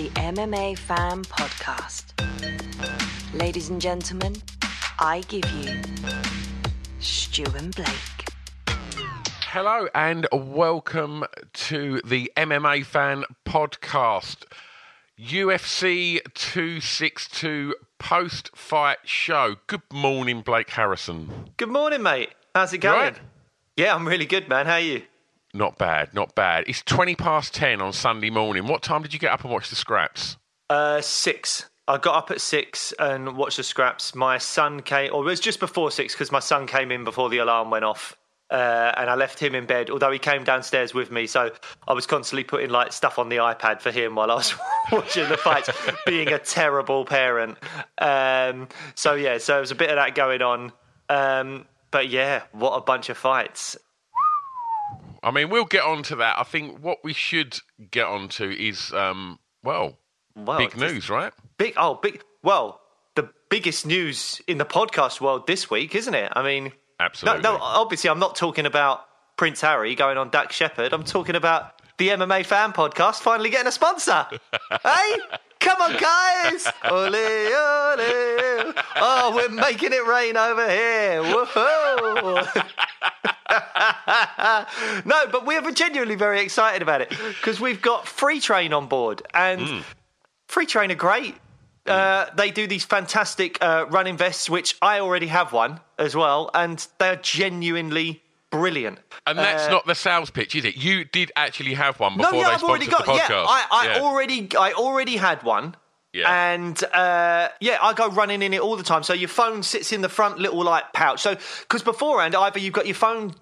The MMA Fan Podcast. Ladies and gentlemen, I give you Stu and Blake. Hello and welcome to the MMA Fan Podcast. UFC 262 post fight show. Good morning, Blake Harrison. Good morning, mate. How's it going? all right? Yeah, I'm really good, man. How are you? Not bad, not bad. It's 20 past 10 on Sunday morning. What time did you get up and watch the scraps? Uh, six. I got up at six and watched the scraps. My son came, or it was just before six because my son came in before the alarm went off. Uh, and I left him in bed, although he came downstairs with me. So I was constantly putting like stuff on the iPad for him while I was watching the fights, being a terrible parent. Um, so yeah, so there was a bit of that going on. Um, but yeah, what a bunch of fights. I mean, we'll get on to that. I think what we should get on to is, um, well, Well, big news, right? Big, oh, big. Well, the biggest news in the podcast world this week, isn't it? I mean, Absolutely. No, no. Obviously, I'm not talking about Prince Harry going on Dax Shepard. I'm talking about the MMA Fan Podcast finally getting a sponsor. hey, come on, guys! Ole, ole! Oh, we're making it rain over here. Woohoo! no, but we're genuinely very excited about it because we've got Free Train on board, and Free Train are great. Uh, they do these fantastic uh, running vests, which I already have one as well, and they're genuinely brilliant. And that's Uh, not the sales pitch, is it? You did actually have one before no, yeah, they I've already got. the podcast. Yeah, I, I Yeah. already, I already had one. Yeah. And uh, yeah, I go running in it all the time. So your phone sits in the front little like pouch. So because beforehand, either you've got your phone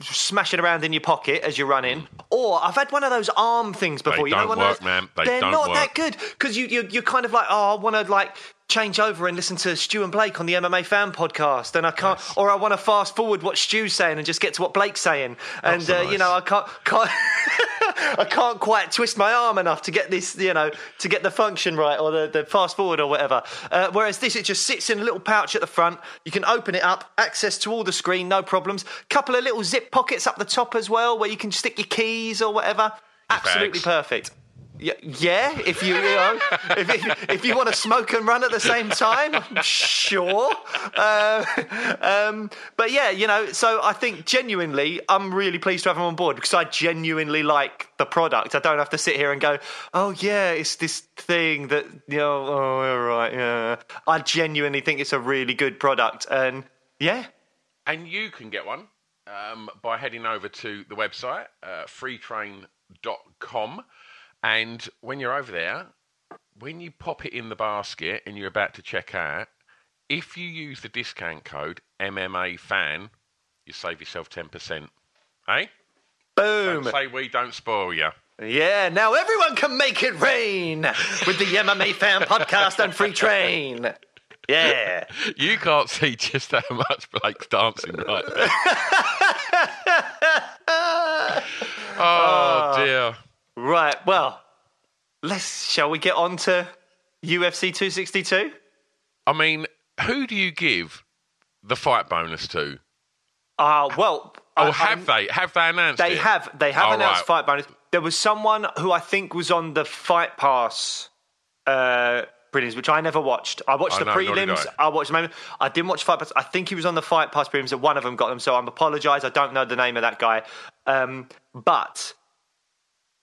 smashing around in your pocket as you're running, or I've had one of those arm things before. you know, don't of work, those- man. They They're don't not work. that good because you, you you're kind of like, oh, I want to like change over and listen to Stu and Blake on the MMA Fan Podcast, and I can't, or I want to fast forward what Stu's saying and just get to what Blake's saying, and so uh, you know, I can't, can't I can't quite twist my arm enough to get this, you know, to get the function right or the, the fast forward or whatever. Uh, whereas this, it just sits in a little pouch at the front. You can open it up, access to all the screen, no problems. Couple of little zip pockets up the top as well, where you can stick your keys or whatever. Absolutely perfect. Yeah, if you, you know, if, if, you want to smoke and run at the same time, sure. Uh, um, but yeah, you know, so I think genuinely, I'm really pleased to have him on board because I genuinely like the product. I don't have to sit here and go, oh yeah, it's this thing that you know. Oh, right, yeah. I genuinely think it's a really good product, and yeah, And you can get one um, by heading over to the website, uh, freetrain.com. And when you're over there, when you pop it in the basket and you're about to check out, if you use the discount code MMA fan, you save yourself 10%. Hey? Eh? boom. Don't say we don't spoil you. Yeah, now everyone can make it rain with the MMA Fan Podcast and Free Train. Yeah. You can't see just how much Blake's dancing right there. oh, dear. Right, well, let's shall we get on to UFC 262? I mean, who do you give the fight bonus to? Uh well, Oh, I- have I'm- they? Have they announced They it? have. They have Oh, announced right. fight bonus. There was someone who I think was on the Fight Pass uh, prelims, which I never watched. I watched I the know, prelims. I. I watched the main. I didn't watch Fight Pass. I think he was on the Fight Pass prelims, and one of them got them. So I'm apologise. I don't know the name of that guy. Um, but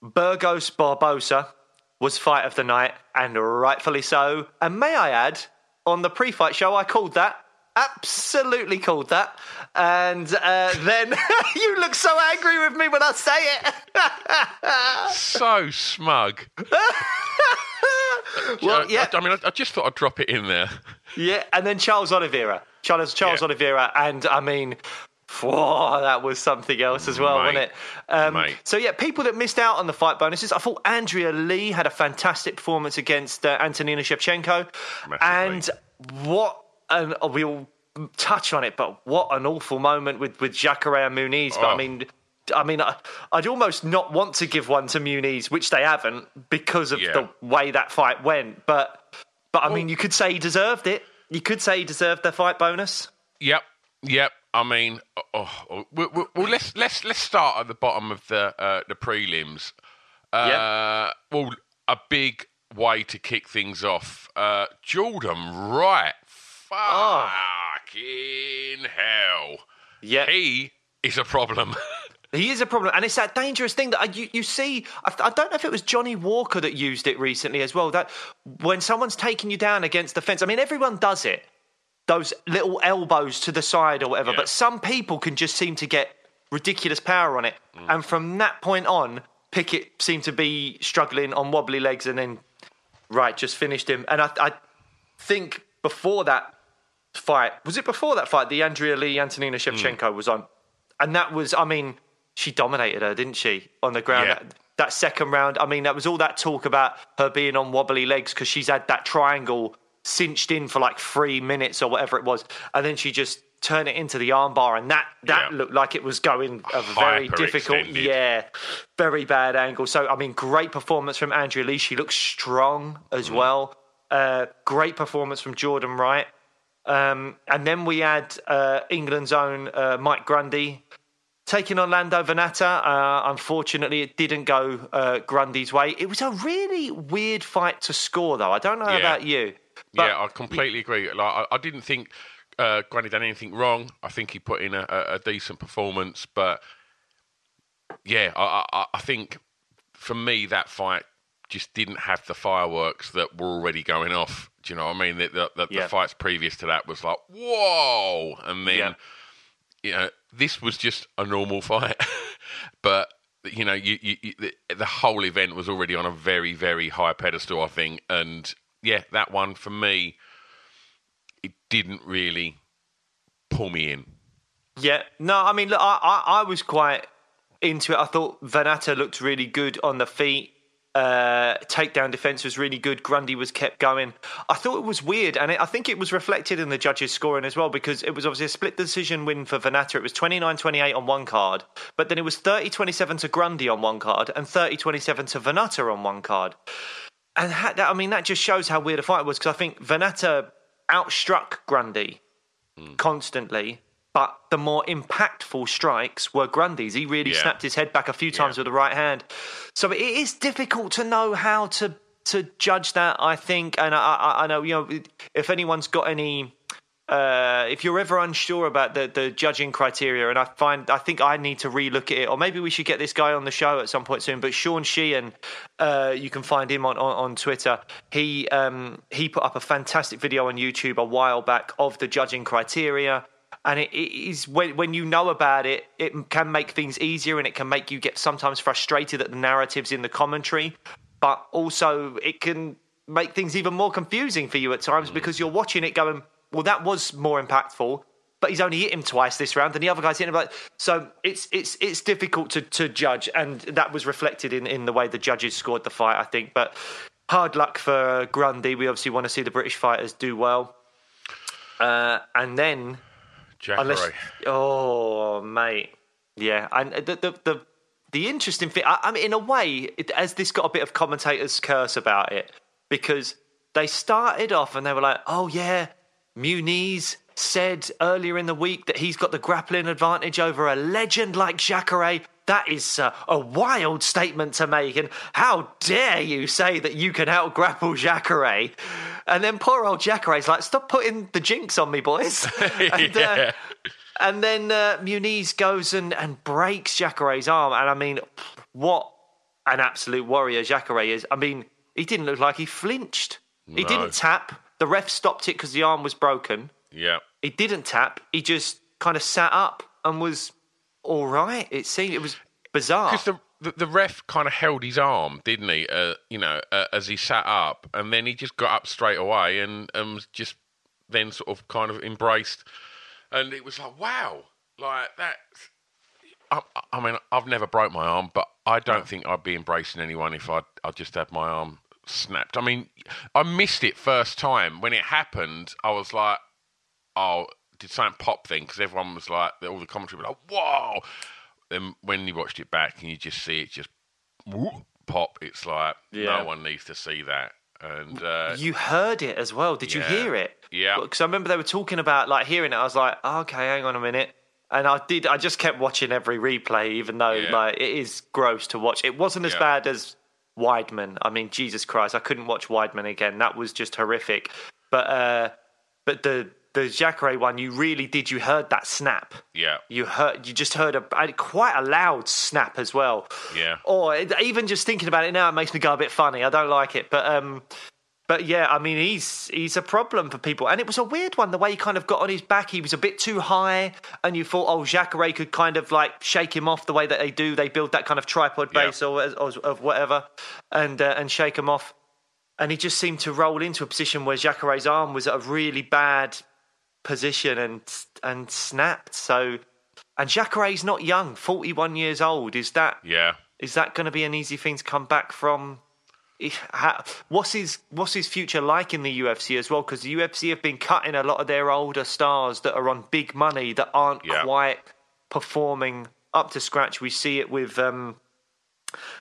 Burgos Barboza was fight of the night, and rightfully so. And may I add, on the pre-fight show, I called that. Absolutely called that. And uh, then you look so angry with me when I say it. So smug. well, yeah, I, I mean, I, I just thought I'd drop it in there. yeah. And then Charles Oliveira, Charles Charles Yeah. Oliveira, and I mean. Whoa, that was something else as well, wasn't it? Um, so yeah, people that missed out on the fight bonuses. I thought Andrea Lee had a fantastic performance against uh, Antonina Shevchenko, and what an oh, we'll touch on it, but what an awful moment with with Jacare and Muniz. But I Oh. mean. I mean, I- I'd almost not want to give one to Muniz, which they haven't, because of Yeah. the way that fight went. But, but I mean, you could say he deserved it. You could say he deserved the fight bonus. Yep, yep. I mean, oh, oh, well, well, let's let's let's start at the bottom of the uh, the prelims. Uh, Yeah. Well, a big way to kick things off. Uh, Jordan Wright. Oh. Fucking hell. Yeah, He is a problem. He is a problem, and it's that dangerous thing that I- you, you see. I, I don't know if it was Johnny Walker that used it recently as well. That when someone's taking you down against the fence, I mean, everyone does it. Those little elbows to the side or whatever, Yeah. but some people can just seem to get ridiculous power on it. Mm. And from that point on, Pickett seemed to be struggling on wobbly legs, and then Wright just finished him. And I, I think before that fight, was it before that fight? The Andrea Lee Antonina Shevchenko was on, and that was, I mean, she dominated her, didn't she, on the ground? Yeah. That, that second round, I mean, that was all that talk about her being on wobbly legs because she's had that triangle cinched in for like three minutes or whatever it was, and then she just turned it into the armbar, and that that Yeah. looked like it was going a very difficult, yeah, very bad angle. So, I mean, great performance from Andrea Lee. She looks strong as Mm. well. Uh, great performance from Jordan Wright. Um, and then we had uh, England's own uh, Mike Grundy taking on Lando Vannata. Uh, unfortunately, it didn't go uh, Grundy's way. It was a really weird fight to score, though. I don't know Yeah. about you. But yeah, I completely agree. Like, I, I didn't think uh, Granny done anything wrong. I think he put in a, a, decent performance, but yeah, I, I, I think for me that fight just didn't have the fireworks that were already going off. Do you know what I mean? The, the, the, Yeah. the fights previous to that was like whoa, and then Yeah. you know this was just a normal fight, but. You know, you, you, you, the, the whole event was already on a very, very high pedestal, I think, and yeah, that one for me, it didn't really pull me in. Yeah, no, I mean, look, I, I, I was quite into it. I thought Vannata looked really good on the feet. Uh, takedown defense was really good. Grundy was kept going. I thought it was weird, and it, I think it was reflected in the judges' scoring as well because it was obviously a split decision win for Vannata. It was 29 28 on one card, but then it was 30 27 to Grundy on one card and 30 27 to Vannata on one card. And ha- that, I mean, that just shows how weird a fight was because I think Vannata outstruck Grundy hmm. constantly, but the more impactful strikes were Grundy's. He really Yeah. snapped his head back a few times Yeah. with the right hand. So it is difficult to know how to to judge that. I think, and I, I, I know you know if anyone's got any. Uh, if you're ever unsure about the, the judging criteria, and I find I think I need to relook at it, or maybe we should get this guy on the show at some point soon. But Sean Sheehan, uh, you can find him on, on, on Twitter. He um, he put up a fantastic video on YouTube a while back of the judging criteria, and it, it is when when you know about it, it can make things easier, and it can make you get sometimes frustrated at the narratives in the commentary, but also it can make things even more confusing for you at times because you're watching it going, well, that was more impactful. But he's only hit him twice this round, and the other guy's hit him like so. It's it's it's difficult to, to judge, and that was reflected in, in the way the judges scored the fight, I think. But hard luck for Grundy. We obviously want to see the British fighters do well. Uh, and then Jacare. Unless, oh, mate, yeah, and the the the, the interesting thing, I, I mean, in a way, it, has this got a bit of commentators' curse about it because they started off and they were like, oh yeah, Muniz said earlier in the week that he's got the grappling advantage over a legend like Jacare. that is uh, a wild statement to make. And how dare you say that you can out grapple Jacare? And then poor old Jacare's like, stop putting the jinx on me, boys. and, uh, and then uh, Muniz goes and, and breaks Jacare's arm. And I mean, what an absolute warrior Jacare is. I mean, he didn't look like he flinched. He didn't tap. The ref stopped it because the arm was broken. Yeah. He didn't tap. He just kind of sat up and was all right. It seemed it was bizarre. Because the, the the ref kind of held his arm, didn't he? Uh, you know, uh, as he sat up, and then he just got up straight away and um, was just then sort of kind of embraced, and it was like, wow, like that. I, I mean, I've never broke my arm, but I don't think I'd be embracing anyone if I I just had my arm snapped. I mean, I missed it first time when it happened. I was like, oh, did something pop then? Because everyone was like, all the commentary were like, whoa. Then when you watched it back and you just see it just whoop, pop, it's like Yeah. no one needs to see that. And uh, you heard it as well. Did you hear it? Yeah. Because I remember they were talking about like hearing it. I was like, oh, okay, hang on a minute. And I did. I just kept watching every replay, even though Yeah. like it is gross to watch. It wasn't as Yeah. bad as Weidman. I mean, Jesus Christ, I couldn't watch Weidman again. That was just horrific. But uh, but the the Jacare one, you really did. You heard that snap. yeah, You heard. You just heard a, a quite a loud snap as well. Yeah. Or even just thinking about it now, it makes me go a bit funny. I don't like it, but um, but yeah, I mean, he's he's a problem for people, and it was a weird one. The way he kind of got on his back, he was a bit too high, and you thought, oh, Jacare could kind of like shake him off the way that they do. They build that kind of tripod Yeah. base or, or of whatever, and uh, and shake him off. And he just seemed to roll into a position where Jacare's arm was at a really bad position and and snapped. So, and Jacare's not young, forty one years old. Is that yeah. is that going to be an easy thing to come back from? What's his what's his future like in the UFC as well? Because the UFC have been cutting a lot of their older stars that are on big money that aren't Yeah. quite performing up to scratch. We see it with. Um,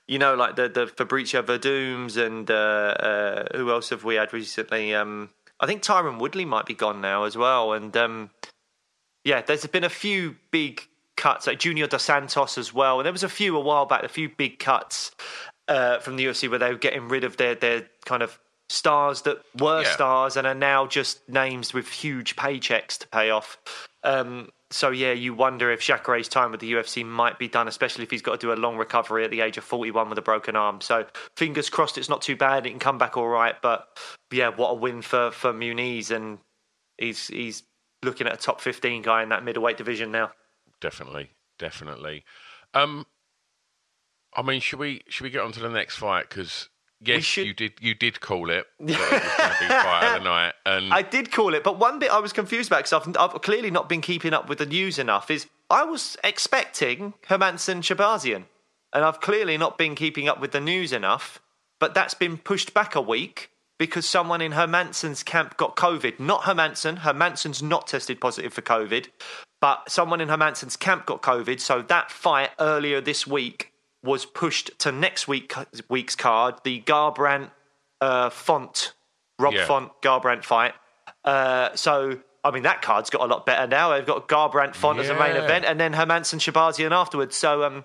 you know, like the the Fabricio Verdums and uh, uh, who else have we had recently? Um, I think Tyron Woodley might be gone now as well, and um, yeah, there's been a few big cuts, like Junior Dos Santos as well, and there was a few a while back, a few big cuts uh, from the UFC where they were getting rid of their their kind of stars that were Yeah. stars and are now just names with huge paychecks to pay off. Um, so yeah, you wonder if Jacare's time with the UFC might be done, especially if he's got to do a long recovery at the age of 41 with a broken arm. So fingers crossed, it's not too bad. It can come back all right. But yeah, what a win for for Muniz, and he's he's looking at a top 15 guy in that middleweight division now. definitely, definitely. Um, I mean, should we should we get on to the next fight? Because yes, should- you did you did call it. it was going to be fight of the night, and I did call it, but one bit I was confused about because I've, I've clearly not been keeping up with the news enough. Is I was expecting Hermansson Shahbazyan, and I've clearly not been keeping up with the news enough. But that's been pushed back a week because someone in Hermansson's camp got COVID. Not Hermansson. Hermansson's not tested positive for COVID, but someone in Hermansson's camp got COVID. So that fight earlier this week was pushed to next week week's card. The Garbrandt uh, Font Rob Yeah. Font Garbrandt fight. Uh, so I mean that card's got a lot better now. They've got Garbrandt Font as a main event, and then Hermansson Shahbazyan afterwards. So um,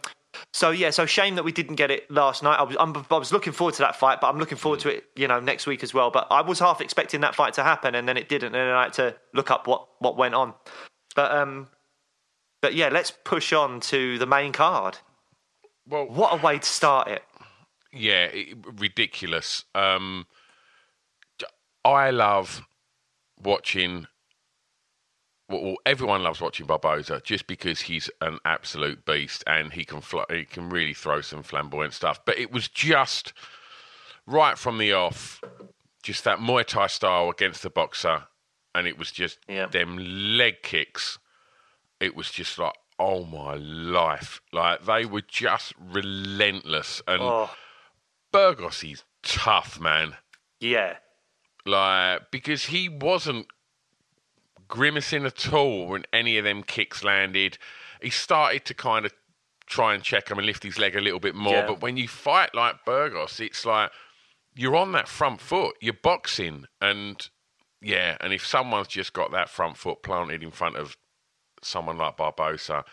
so yeah, so shame that we didn't get it last night. I was I'm, I was looking forward to that fight, but I'm looking forward to it, you know, next week as well. But I was half expecting that fight to happen, and then it didn't, and then I had to look up what what went on. But um, but yeah, let's push on to the main card. Well, What a way to start it. yeah, it, ridiculous. Um, I love watching. Well, well, everyone loves watching Barboza just because he's an absolute beast and he can fl- he can really throw some flamboyant stuff. But it was just right from the off, just that Muay Thai style against the boxer, and it was just Yeah. them leg kicks. It was just like, oh my life! Like they were just relentless and. Oh Burgos, he's tough, man. yeah, Like because he wasn't grimacing at all when any of them kicks landed. He started to kind of try and check him and lift his leg a little bit more. Yeah. But when you fight like Burgos, it's like you're on that front foot. You're boxing, and yeah, and if someone's just got that front foot planted in front of someone like Barboza,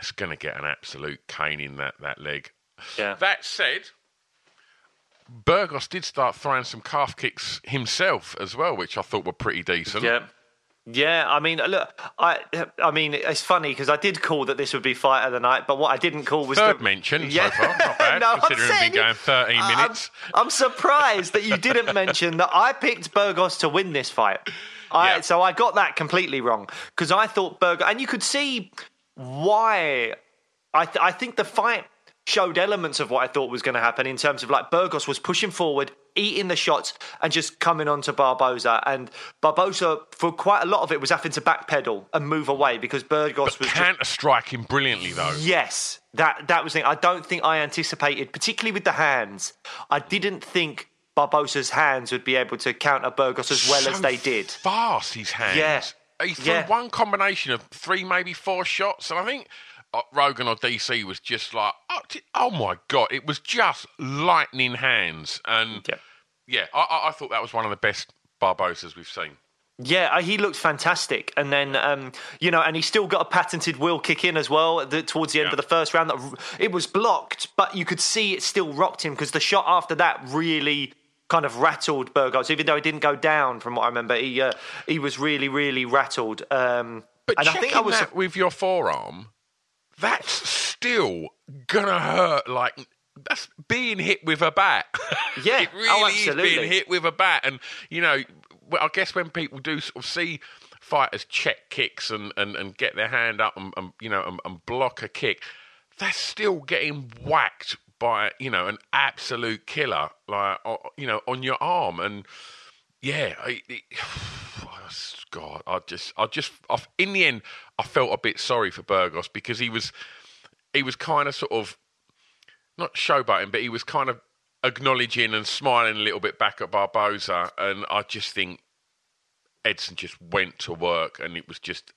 is going to get an absolute cane in that, that leg. Yeah. That said, Burgos did start throwing some calf kicks himself as well, which I thought were pretty decent. Yeah. Yeah, I mean, look, I, I mean, it's funny because I did call that this would be fight of the night, but what I didn't call was Third the, mention Yeah. so far, not bad, No, considering we've been going 13 I'm- minutes. I'm, surprised that you didn't mention that I picked Burgos to win this fight. I, Yeah. So I got that completely wrong because I thought Burgos, and you could see why. I, th- I think the fight showed elements of what I thought was going to happen in terms of like Burgos was pushing forward, eating the shots, and just coming on to Barboza. And Barboza, for quite a lot of it, was having to backpedal and move away because Burgos was just Counter striking brilliantly, though. Yes, that that was the thing. I don't think I anticipated, particularly with the hands. I didn't think Barboza's hands would be able to counter Burgos as well as they did. Fast, his hands. Yeah. He threw Yeah. one combination of three, maybe four shots, and I think Rogan or DC was just like, oh, oh my god, it was just lightning hands, and Yeah. yeah, I, I, thought that was one of the best Barbozas we've seen. Yeah, uh, he looked fantastic, and then um, you know, and he still got a patented wheel kick in as well the, towards the end Yeah. of the first round. That it was blocked, but you could see it still rocked him because the shot after that really kind of rattled Burgos, even though he didn't go down. From what I remember, he uh, he was really really rattled. Um, But and I think I was that with your forearm, that's still gonna hurt. Like that's being hit with a bat. Yeah. it Oh, really is being hit with a bat. And you know, I guess when people do sort of see fighters check kicks and, and, and get their hand up and, and you know and, and block a kick, they're still getting whacked by you know an absolute killer, like you know on your arm and. Yeah, I, it, God, I just, I just, I, in the end, I felt a bit sorry for Burgos because he was, he was kind of sort of, not showboating, but he was kind of acknowledging and smiling a little bit back at Barboza, and I just think Edson just went to work, and it was just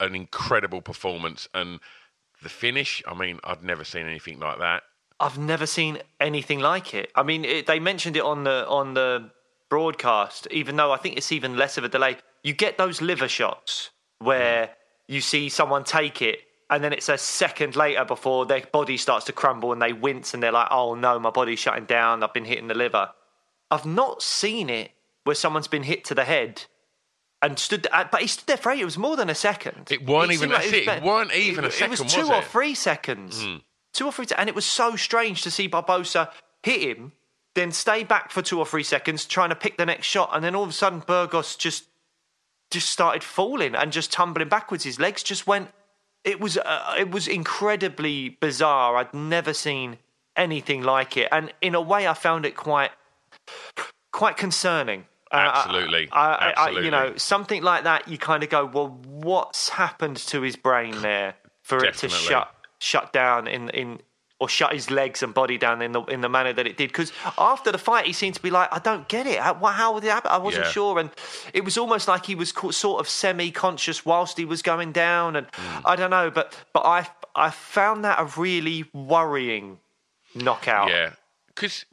an incredible performance, and the finish. I mean, I'd never seen anything like that. I've never seen anything like it. I mean, it, they mentioned it on the on the broadcast, even though I think it's even less of a delay. You get those liver shots where you see someone take it, and then it's a second later before their body starts to crumble and they wince and they're like, "Oh no, my body's shutting down. I've been hitting the liver." I've not seen it where someone's been hit to the head and stood, uh, but he stood there for eight. It was more than a second. It weren't It even- was it, it weren't even a It was two was or it? three seconds. Two or three, and it was so strange to see Barboza hit him, then stay back for two or three seconds, trying to pick the next shot, and then all of a sudden Burgos just just started falling and just tumbling backwards. His legs just went. It was uh, it was incredibly bizarre. I'd never seen anything like it, and in a way, I found it quite quite concerning. Uh, I- Absolutely. I, I, I, Absolutely. you know, something like that, you kind of go, well, what's happened to his brain there for it to shut shut down in in or shut his legs and body down in the in the manner that it did? Because after the fight, he seemed to be like, I don't get it. How, how would it happen? I wasn't Yeah. sure, and it was almost like he was sort of semi-conscious whilst he was going down, and Mm. I don't know, but but I I found that a really worrying knockout. Yeah, because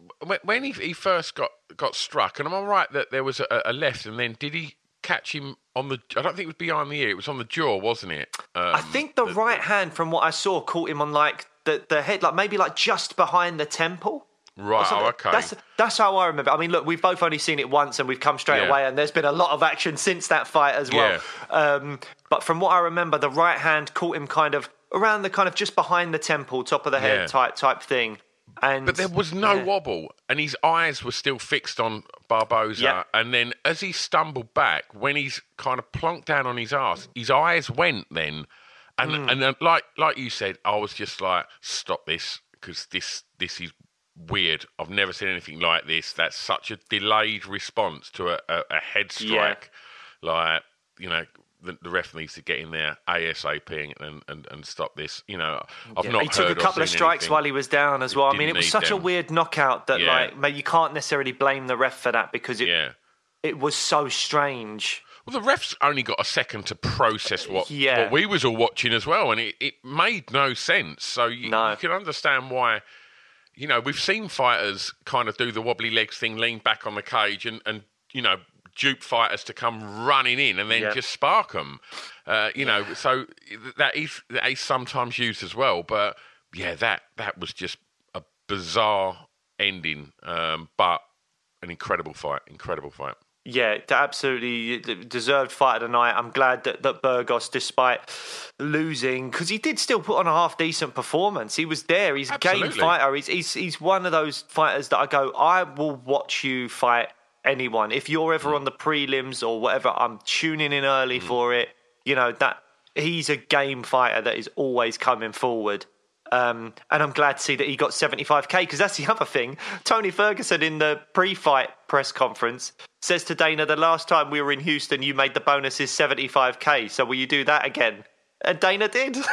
when he, he first got got struck, and I'm I right that there was a, a left, and then did he catch him on the? I don't think it was behind the ear; it was on the jaw, wasn't it? Um, I think the right hand, from what I saw, caught him on like the, the head, like maybe like just behind the temple. Right. Oh, okay. That's that's how I remember. I mean, look, we've both only seen it once, and we've come straight Yeah. away, and there's been a lot of action since that fight as well. Um, but from what I remember, the right hand caught him kind of around the kind of just behind the temple, top of the head Yeah. type type thing. And But there was no yeah. wobble, and his eyes were still fixed on Barboza. Yeah. And then, as he stumbled back, when he's kind of plonked down on his ass, his eyes went then, and Hmm. and then, like like you said, I was just like, stop this because this this is weird. I've never seen anything like this. That's such a delayed response to a, a, a head Yeah. strike. Like you know. The, the ref needs to get in there ASAP and, and, and stop this. You know, I've Yeah, not he took a couple of strikes anything. while he was down as well. I mean, it was such a weird knockout that Yeah. like you can't necessarily blame the ref for that because it Yeah. it was so strange. Well, the refs only got a second to process what, Yeah. what we was all watching as well, and it, it made no sense. So you, No. you can understand why. You know, we've seen fighters kind of do the wobbly legs thing, lean back on the cage, and, and you know dupe fighters to come running in and then Yeah. just spark them. Uh, you know, so that is that is sometimes used as well. But yeah, that that was just a bizarre ending, um, but an incredible fight. Incredible fight. Yeah, absolutely deserved fight of the night. I'm glad that, that Burgos, despite losing, because he did still put on a half decent performance. He was there. He's a game fighter. He's, he's he's one of those fighters that I go, I will watch you fight anyone. If you're ever hmm. on the prelims or whatever, I'm tuning in early hmm. for it. You know that he's a game fighter that is always coming forward. Um, and I'm glad to see that he got 75k because that's the other thing. Tony Ferguson in the pre-fight press conference says to Dana, "The last time we were in Houston, you made the bonuses 75k. So will you do that again?" And Dana did.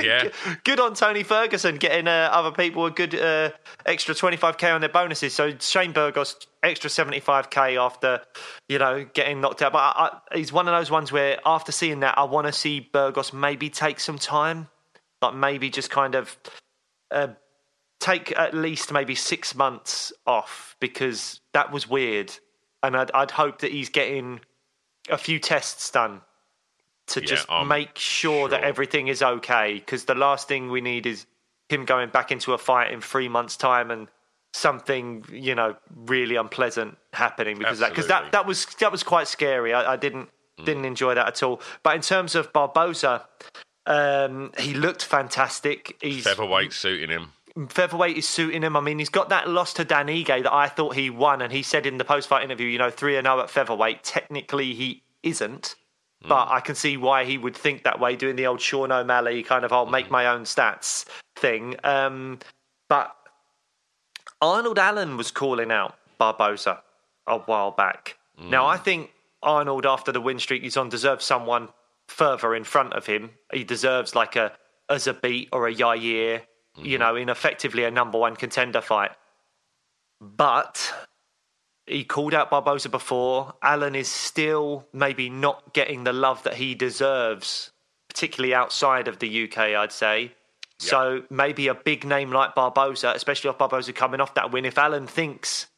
Yeah. good on Tony Ferguson getting uh, other people a good uh, extra 25k on their bonuses. So Shane Burgos extra 75k after you know getting knocked out. But I, I, he's one of those ones where after seeing that, I want to see Burgos maybe take some time, like maybe just kind of uh, take at least maybe six months off because that was weird, and I'd, I'd hope that he's getting a few tests done to Yeah, just I'm make sure, that everything is okay. Because the last thing we need is him going back into a fight in three months' time and something you know really unpleasant happening because of that because that that was that was quite scary. I, I didn't Mm. didn't enjoy that at all. But in terms of Barboza, um, he looked fantastic. He's Featherweight suiting him. featherweight is suiting him. I mean, he's got that loss to Dan Ige that I thought he won, and he said in the post-fight interview, you know, three and zero at featherweight. Technically, he isn't, but I can see why he would think that way, doing the old Sean O'Malley kind of "I'll make my own stats" thing. Um, but Arnold Allen was calling out Barboza a while back. Now, I think Arnold, after the win streak he's on, deserves someone further in front of him. He deserves like a as a beat or a Yair, you mm-hmm. know, in effectively a number one contender fight. But he called out Barboza before. Allen is still maybe not getting the love that he deserves, particularly outside of the UK, I'd say. So maybe a big name like Barboza, especially off Barboza coming off that win, if Allen thinks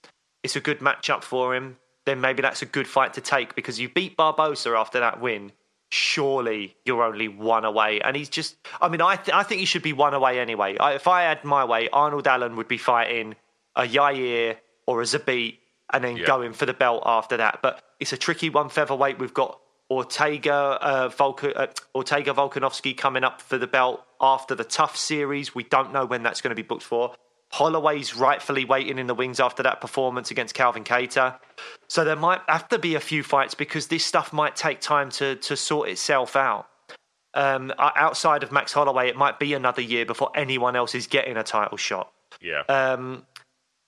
it's a good matchup for him, then maybe that's a good fight to take because you beat Barboza after that win. Surely you're only one away, and he's just. I mean, I th- I think he should be one away anyway. I, if I had my way, Arnold Allen would be fighting a Yair or a Zabit, and then Yeah. going for the belt after that. But it's a tricky one featherweight. We've got Ortega, uh, uh, Ortega Volkanovski coming up for the belt after the TUF series. We don't know when that's going to be booked for. Holloway's rightfully waiting in the wings after that performance against Calvin Kattar. So there might have to be a few fights because this stuff might take time to to sort itself out. Um, outside of Max Holloway, it might be another year before anyone else is getting a title shot. Yeah. Um,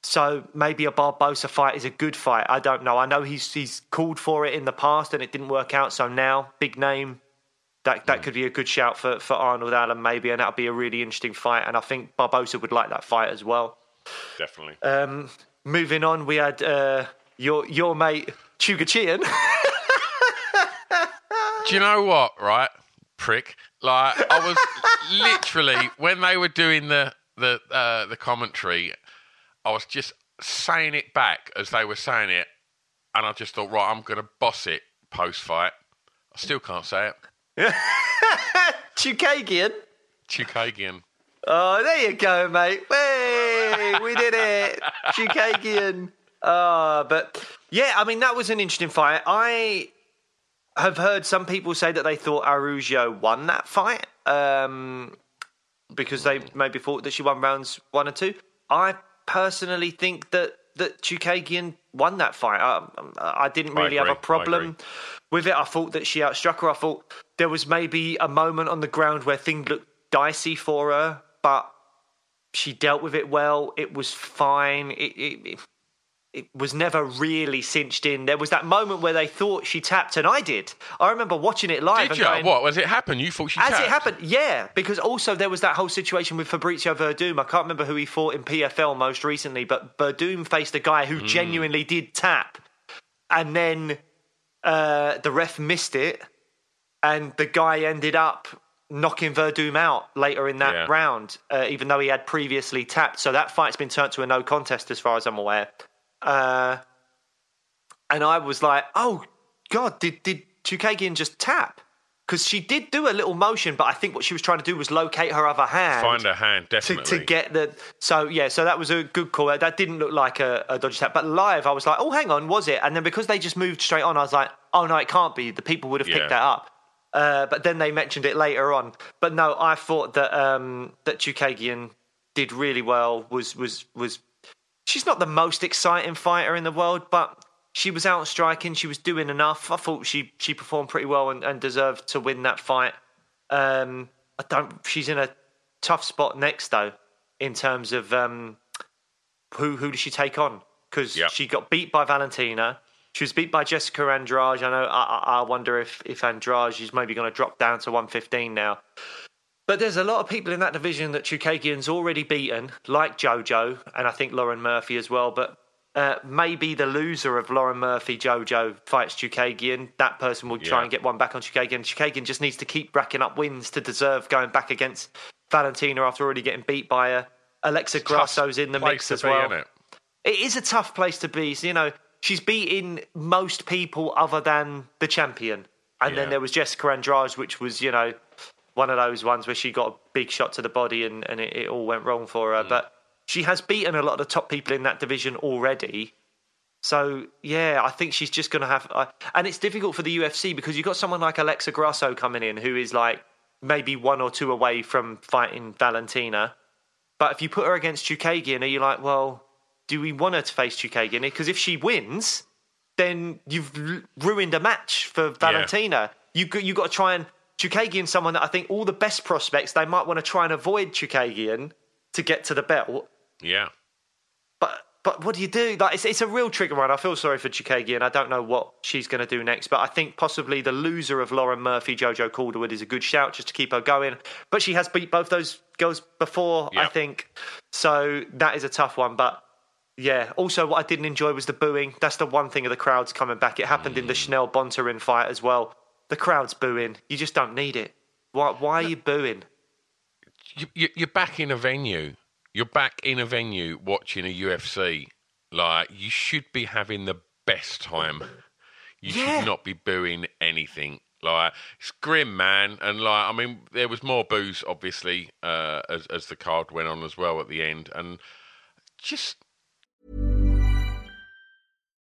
so maybe a Barboza fight is a good fight. I don't know. I know he's he's called for it in the past and it didn't work out. So now, big name, that that could be a good shout for for Arnold Allen maybe, and that'll be a really interesting fight. And I think Barboza would like that fight as well. Definitely. Um, moving on, we had uh, your your mate Chookagian. Do you know what? Right, prick. Like I was literally when they were doing the the uh, the commentary, I was just saying it back as they were saying it, and I just thought, right, I'm going to boss it post fight. I still can't say it. Chookagian. Chookagian. Oh, there you go, mate. Hey, we did it. Chookagian. Uh, but yeah, I mean, that was an interesting fight. I have heard some people say that they thought Araujo won that fight um, because they maybe thought that she won rounds one or two. I personally think that that Chookagian won that fight. I, um, uh, I didn't I really have a problem with it. I thought that she outstruck her. I thought there was maybe a moment on the ground where things looked dicey for her, but she dealt with it well. It was fine. It, it, it, it was never really cinched in. There was that moment where they thought she tapped, and I did. I remember watching it live. Did you? going, What was it happened, You thought she as tapped? it happened, yeah, because also there was that whole situation with Fabricio Verdum. I can't remember who he fought in PFL most recently, but Verdum faced a guy who genuinely did tap, and then uh, the ref missed it, and the guy ended up knocking Verdum out later in that Yeah. round, uh, even though he had previously tapped. So that fight's been turned to a no contest, as far as I'm aware. Uh, and I was like, "Oh God, did did Chookagian just tap?" Because she did do a little motion, but I think what she was trying to do was locate her other hand. Find her hand, to, definitely. to get the so yeah so that was a good call that didn't look like a, a dodgy tap but live i was like oh hang on was it and then because they just moved straight on i was like oh no it can't be the people would have Yeah. picked that up uh, but then they mentioned it later on but no i thought that um that Chookagian did really well was was was she's not the most exciting fighter in the world but she was out striking she was doing enough i thought she she performed pretty well and, and deserved to win that fight um i don't she's in a tough spot next though in terms of um who who does she take on because Yep. she got beat by valentina she was beat by Jessica Andrade. I know. I, I I wonder if if Andrade is maybe going to drop down to 115 now. But there's a lot of people in that division that Chookagian's already beaten, like JoJo, and I think Lauren Murphy as well. But uh, maybe the loser of Lauren Murphy, JoJo, fights Chookagian. That person will try Yeah. and get one back on Chookagian. Chookagian just needs to keep racking up wins to deserve going back against Valentina after already getting beat by her. Alexa Grasso's in the mix as be, well. innit? It is a tough place to be. So, you know, she's beaten most people other than the champion. And Yeah. then there was Jessica Andrade, which was, you know, one of those ones where she got a big shot to the body and, and it, it all went wrong for Mm. her. But she has beaten a lot of the top people in that division already. So, yeah, I think she's just going to have. Uh, and it's difficult for the UFC because you've got someone like Alexa Grasso coming in who is like maybe one or two away from fighting Valentina. But if you put her against Chookagian, are you like, well, do we want her to face Chookagian? Because if she wins, then you've ruined a match for Valentina. You you got to try and Chookagian, someone that I think all the best prospects they might want to try and avoid Chookagian to get to the belt. Yeah. But but what do you do? Like it's it's a real trigger one. I feel sorry for Chookagian. I don't know what she's going to do next, but I think possibly the loser of Lauren Murphy, Jojo Calderwood, is a good shout just to keep her going. But she has beat both those girls before, I think. So that is a tough one. But yeah, also what I didn't enjoy was the booing. That's the one thing of the crowds coming back. It happened in the mm. Chanel Bontarin fight as well. The crowd's booing. You just don't need it. Why why are you booing? You, you, you're back in a venue. You're back in a venue watching a UFC. Like, you should be having the best time. You Yeah. should not be booing anything. Like, it's grim, man. And, like, I mean, there was more booze, obviously, uh, as, as the card went on as well at the end. And just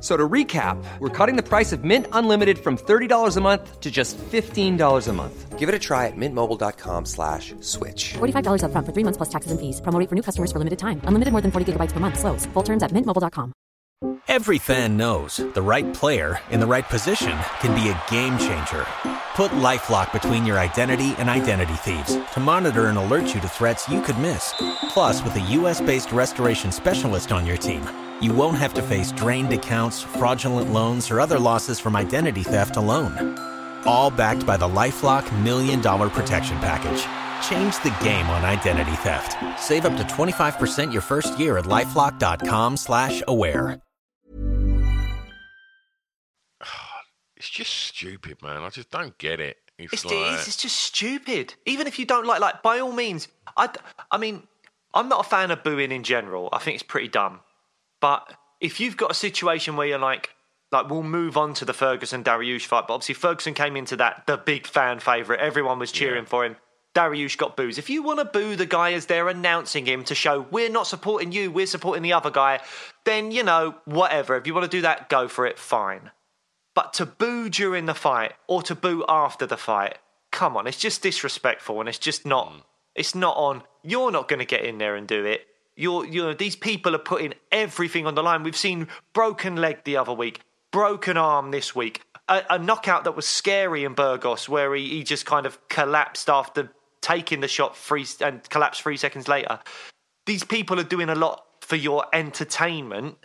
F- So to recap, we're cutting the price of Mint Unlimited from $30 a month to just $15 a month. Give it a try at mintmobile.com slash switch. $45 upfront for three months plus taxes and fees. Promo rate for new customers for limited time. Unlimited more than 40 gigabytes per month. Slows. Full terms at mintmobile.com. Every fan knows the right player in the right position can be a game changer. Put LifeLock between your identity and identity thieves to monitor and alert you to threats you could miss. Plus, with a US-based restoration specialist on your team, you won't have to face drained accounts, fraudulent loans, or other losses from identity theft alone. All backed by the LifeLock Million Dollar Protection Package. Change the game on identity theft. Save up to 25% your first year at LifeLock.com slash aware. it's just stupid, man. I just don't get it. It's, It's, like, it's, it's just stupid. Even if you don't like, like by all means, I, I mean, I'm not a fan of booing in general. I think it's pretty dumb. But if you've got a situation where you're like, like we'll move on to the Ferguson Dariush fight, but obviously Ferguson came into that the big fan favourite. Everyone was cheering for him. Dariush got boos. If you want to boo the guy as they're announcing him to show we're not supporting you, we're supporting the other guy, then you know whatever. If you want to do that, go for it. Fine. But to boo during the fight or to boo after the fight, come on, it's just disrespectful and it's just not. Mm. It's not on. You're not going to get in there and do it. You're, you know, these people are putting everything on the line. We've seen broken leg the other week, broken arm this week, a, a knockout that was scary in Burgos, where he, he just kind of collapsed after taking the shot three and collapsed three seconds later. These people are doing a lot for your entertainment.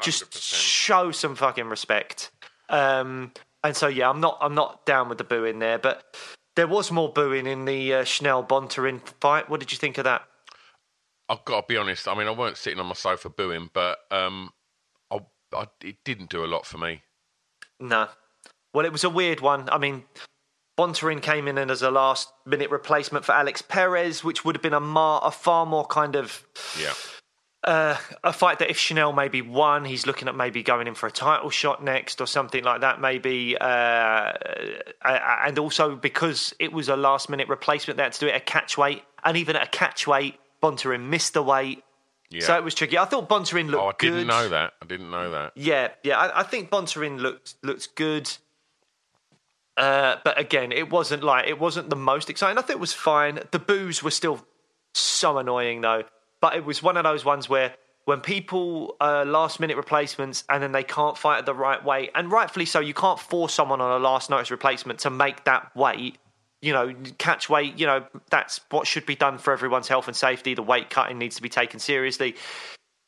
Just show some fucking respect. Um, and so yeah, I'm not I'm not down with the booing there, but there was more booing in the uh, Schnell Bontorin fight. What did you think of that? I've got to be honest. I mean, I weren't sitting on my sofa booing, but um, I, I, it didn't do a lot for me. No. Well, it was a weird one. I mean, Bontorin came in as a last minute replacement for Alex Perez, which would have been a, mar- a far more kind of Yeah. uh, a fight that if Schnell maybe won, he's looking at maybe going in for a title shot next or something like that. Maybe, uh, uh, and also because it was a last minute replacement, they had to do it at catch weight, and even at a catch weight, Bontorin missed the weight, Yeah. so it was tricky. I thought Bontorin looked oh, I didn't good. know that. I didn't know that. Yeah, yeah, I, I think Bontorin looked looked good. Uh, but again, it wasn't like it wasn't the most exciting. I think it was fine. The boos were still so annoying though. But it was one of those ones where when people uh, last minute replacements and then they can't fight at the right weight, and rightfully so, you can't force someone on a last notice replacement to make that weight. You know, catch weight. You know, that's what should be done for everyone's health and safety. The weight cutting needs to be taken seriously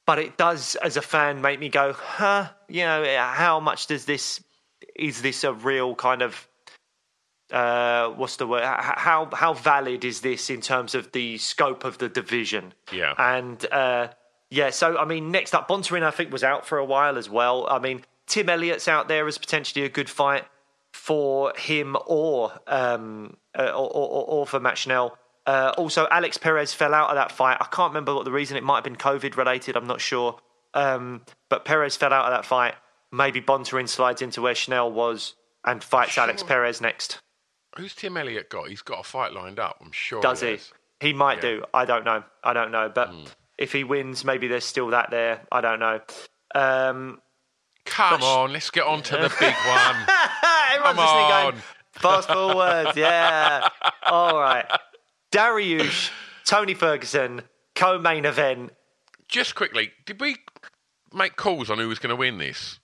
but it does as a fan make me go huh you know how much does this is this a real kind of uh what's the word how how valid is this in terms of the scope of the division Yeah. and uh yeah so i mean next up bontorin i think was out for a while as well i mean tim elliott's out there as potentially a good fight for him or um uh, or, or, or for Matt Uh, also, Alex Perez fell out of that fight. I can't remember what the reason. It might have been COVID related. I'm not sure. Um, but Perez fell out of that fight. Maybe Bontorin slides into where Schnell was and fights Alex Perez next. Who's Tim Elliott got? He's got a fight lined up. I'm sure. Does he? has. He might Yeah. do. I don't know. I don't know. But if he wins, maybe there's still that there. I don't know. Um, Come on, let's get on to the big one. Everyone's Come listening on. going, fast forward, yeah. All right. Dariush, Tony Ferguson, co main event. Just quickly, did we make calls on who was going to win this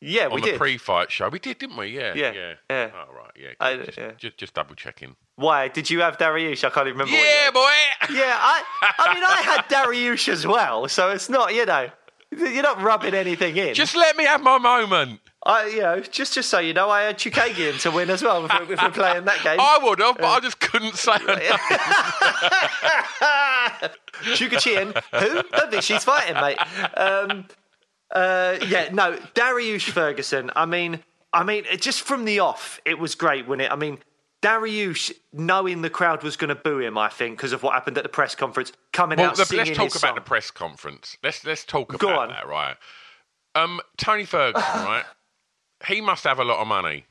Yeah, on we the did. pre-fight show? We did, didn't we? Yeah, Yeah, yeah. yeah. Oh right, yeah. I- just, yeah. Just, just double checking. Why? Did you have Dariush? I can't even remember. Yeah, boy. Yeah, I, I mean, I had Dariush as well, so it's not, you know, you're not rubbing anything in. Just let me have my moment. I, you know, just just so you know, I had Chookagian to win as well if we're, if we're playing that game. I would have, but I just couldn't say it. Chookagian, who? Don't think she's fighting, mate. Um, uh, yeah, no, Dariush Ferguson. I mean, I mean, just from the off, it was great, wasn't it? I mean, Dariush, knowing the crowd was going to boo him, I think, because of what happened at the press conference, coming Well, out the- singing let's talk his about song. the press conference. Let's let's talk Go about on. that, right? Um, Tony Ferguson, right? He must have a lot of money.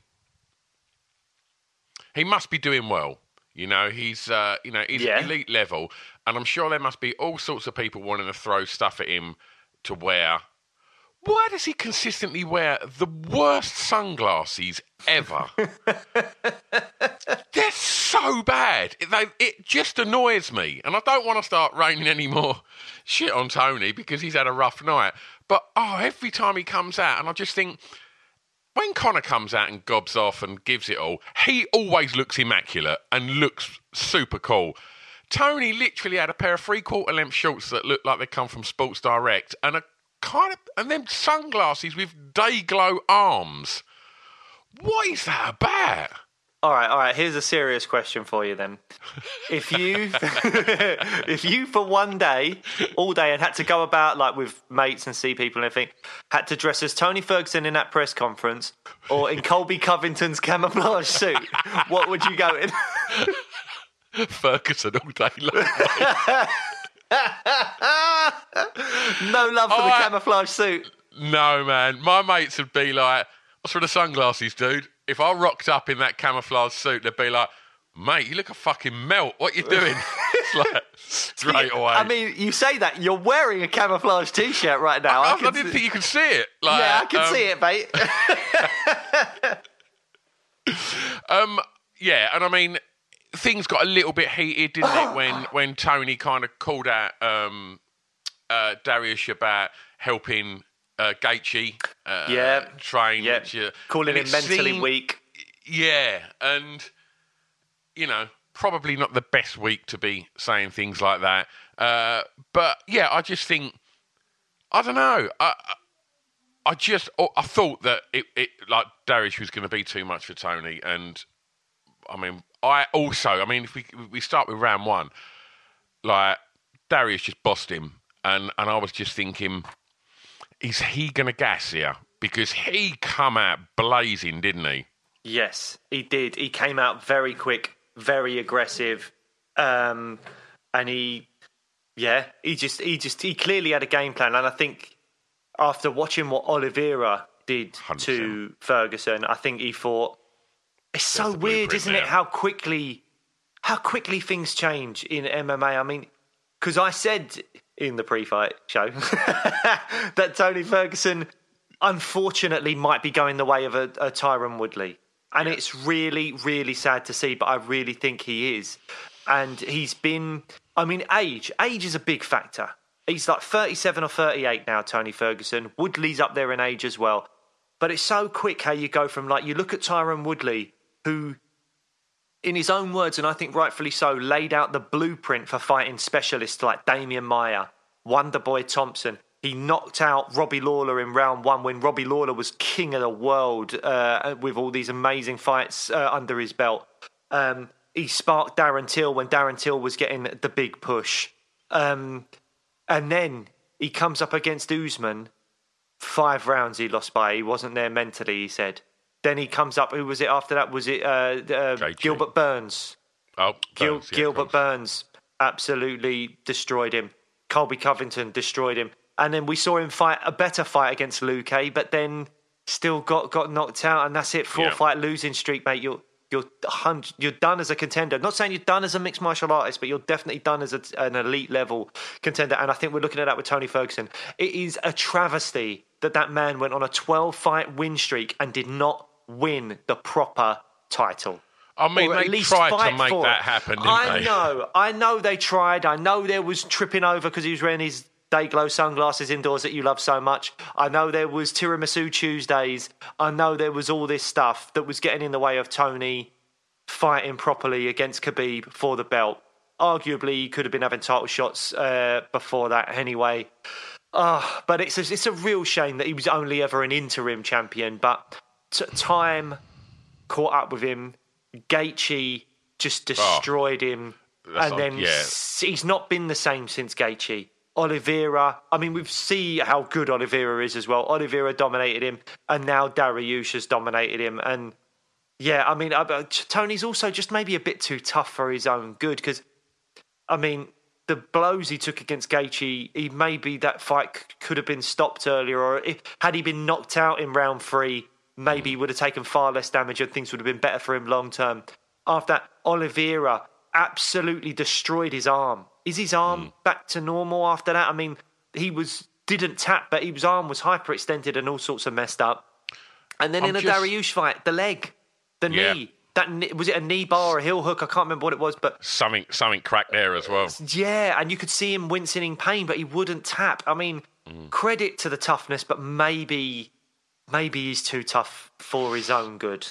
He must be doing well. You know, he's uh, you know he's Yeah. elite level, and I'm sure there must be all sorts of people wanting to throw stuff at him to wear. Why does he consistently wear the worst sunglasses ever? They're so bad. It, they, it just annoys me. And I don't want to start raining any more shit on Tony because he's had a rough night. But oh, every time he comes out, and I just think when Connor comes out and gobs off and gives it all, he always looks immaculate and looks super cool. Tony literally had a pair of three quarter length shorts that looked like they come from Sports Direct and a kind of and then sunglasses with day glow arms. What is that about? All right, all right. Here's a serious question for you then. If you, if you for one day, all day, and had to go about like with mates and see people and everything, had to dress as Tony Ferguson in that press conference or in Colby Covington's camouflage suit, what would you go in? Ferguson all day long. no love for the camouflage suit. No, man. My mates would be like, "What's with the sunglasses, dude?" If I rocked up in that camouflage suit, they'd be like, "Mate, you look a fucking melt. What you doing?" it's like straight away. I mean, you say that you're wearing a camouflage T-shirt right now. I, I can didn't see- think you could see it. Like, yeah, I can um, see it, mate. Um, yeah, and I mean, things got a little bit heated, didn't it, when when Tony kind of called out um, uh, Dariush about helping uh, Gaethje uh, Yeah. train. yeah, which, uh, calling him mentally seemed- weak. Yeah, and you know, probably not the best week to be saying things like that. Uh, but yeah, I just think I don't know. I I- just oh, I thought that it, it like Dariush was going to be too much for Tony, and I mean, I also I mean, if we we start with round one, like Dariush just bossed him, and and I was just thinking, is he going to gas here? Because he come out blazing, didn't he? Yes, he did. He came out very quick, very aggressive, um, and he, yeah, he just, he just, he clearly had a game plan. And I think after watching what Oliveira did to Ferguson, I think he thought it's so weird, isn't it? How quickly, how quickly things change in MMA. I mean, because I said in the pre-fight show that Tony Ferguson, unfortunately, might be going the way of a, a Tyron Woodley, and it's really, really sad to see. But I really think he is, and he's been. I mean, age. Age is a big factor. He's like 37 or 38 now, Tony Ferguson. Woodley's up there in age as well. But it's so quick how you go from like you look at Tyron Woodley, who in his own words, and I think rightfully so, laid out the blueprint for fighting specialists like Demian Maia, Wonderboy Thompson. He knocked out Robbie Lawler in round one when Robbie Lawler was king of the world uh, with all these amazing fights uh, under his belt. Um, he sparked Darren Till when Darren Till was getting the big push. Um, and then he comes up against Usman. Five rounds he lost by. He wasn't there mentally, he said. Then he comes up. Who was it after that? Was it uh, uh, Gilbert Burns? Oh, Gil- Burns, yeah, Gilbert. Burns absolutely destroyed him. Colby Covington destroyed him, and then we saw him fight a better fight against Luke, but then still got got knocked out, and that's it. Four Yeah. fight losing streak, mate. You're you're you're done as a contender. Not saying you're done as a mixed martial artist, but you're definitely done as a, an elite level contender. And I think we're looking at that with Tony Ferguson. It is a travesty that that man went on a 12 fight win streak and did not win the proper title. I mean, Or at they least tried to make for that it. happen, didn't I they? know, I know they tried. I know there was tripping over because he was wearing his day glow sunglasses indoors that you love so much. I know there was tiramisu Tuesdays. I know there was all this stuff that was getting in the way of Tony fighting properly against Khabib for the belt. Arguably, he could have been having title shots uh, before that anyway. Ah, but it's a, it's a real shame that he was only ever an interim champion. But t- time caught up with him. Gaethje just ah. destroyed him, Oh, That's and then yeah. s- he's not been the same since Gaethje. Oliveira, I mean, we see how good Oliveira is as well. Oliveira dominated him, and now Dariush has dominated him. And yeah, I mean, Tony's also just maybe a bit too tough for his own good because I mean, the blows he took against Gaethje, he maybe that fight c- could have been stopped earlier, or if had he been knocked out in round three, maybe he would have taken far less damage and things would have been better for him long term. After that, Oliveira absolutely destroyed his arm. Is his arm hmm. back to normal after that? I mean, he was didn't tap, but his arm was hyperextended and all sorts of messed up. And then I'm in a just- Dariush fight, the leg, the Yeah. knee. That knee- was it a knee bar or a heel hook? I can't remember what it was, but Something, something cracked there as well. yeah, and you could see him wincing in pain, but he wouldn't tap. I mean, hmm. credit to the toughness, but maybe, maybe he's too tough for his own good.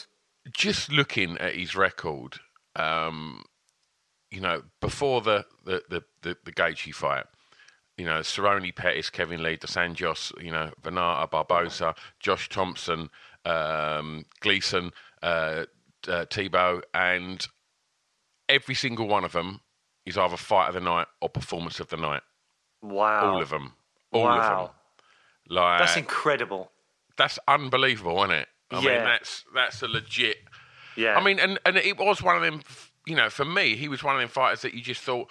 Just looking at his record, um, you know, before the the the the, the Gaethje fight, you know, Cerrone, Pettis, Kevin Lee, Dos Anjos, you know, Vannata, Barboza, Josh Thomson, um, Gleison, uh, uh, Tibau, and every single one of them is either fight of the night or performance of the night. Wow, All of them. All of Wow. them. Like that's incredible. That's unbelievable, isn't it? I mean, Yeah. that's that's a legit. Yeah, I mean, and and it was one of them. You know, for me, he was one of them fighters that you just thought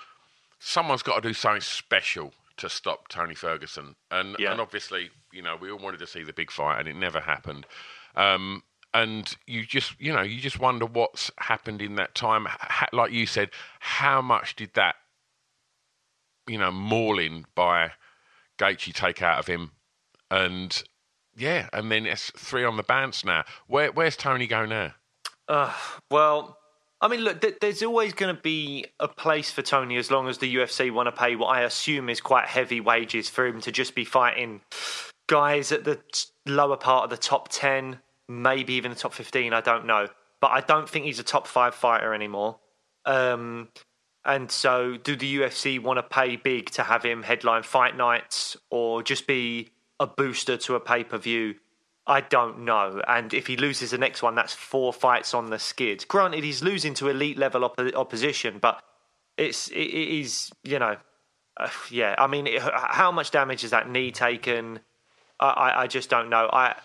someone's got to do something special to stop Tony Ferguson, and Yeah. and obviously, you know, we all wanted to see the big fight, and it never happened. Um, and you just, you know, you just wonder what's happened in that time. Like you said, how much did that, you know, mauling by Gaethje take out of him? And yeah, and then it's three on the bounce now. Where, where's Tony go now? Uh, well, I mean, look, th- there's always going to be a place for Tony as long as the UFC want to pay what I assume is quite heavy wages for him to just be fighting guys at the t- lower part of the top 10, maybe even the top 15. I don't know. But I don't think he's a top five fighter anymore. Um, and so, do the UFC want to pay big to have him headline fight nights or just be a booster to a pay per view? I don't know. And if he loses the next one, that's four fights on the skid. Granted, he's losing to elite level oppo- opposition, but it's it, it is you know, uh, yeah. I mean, it, how much damage has that knee taken? I, I, I just don't know. I.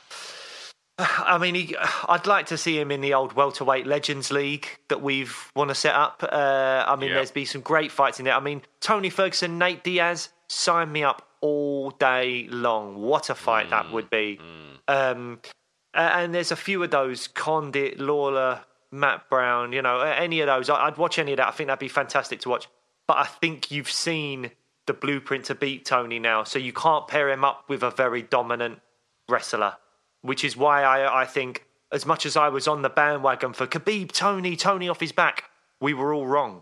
I mean, he, I'd like to see him in the old welterweight Legends League that we've want to set up. Uh, I mean, there's been some great fights in there. I mean, Tony Ferguson, Nate Diaz, sign me up all day long. What a fight that would be. Um, and there's a few of those Condit, Lawler, Matt Brown. You know, any of those. I'd watch any of that. I think that'd be fantastic to watch. But I think you've seen the blueprint to beat Tony now, so you can't pair him up with a very dominant wrestler. Which is why I, I think, as much as I was on the bandwagon for Khabib, Tony, Tony off his back, we were all wrong.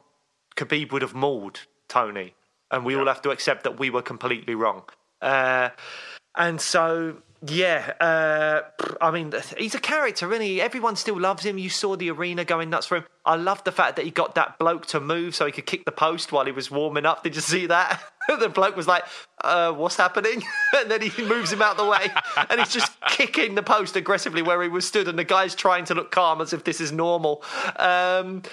Khabib would have mauled Tony, and we all have to accept that we were completely wrong. Uh, and so, yeah, uh, I mean, he's a character, isn't he? Everyone still loves him. You saw the arena going nuts for him. I love the fact that he got that bloke to move so he could kick the post while he was warming up. Did you see that? the bloke was like, uh, "What's happening?" and then he moves him out the way, and he's just kicking the post aggressively where he was stood, and the guy's trying to look calm as if this is normal. Um,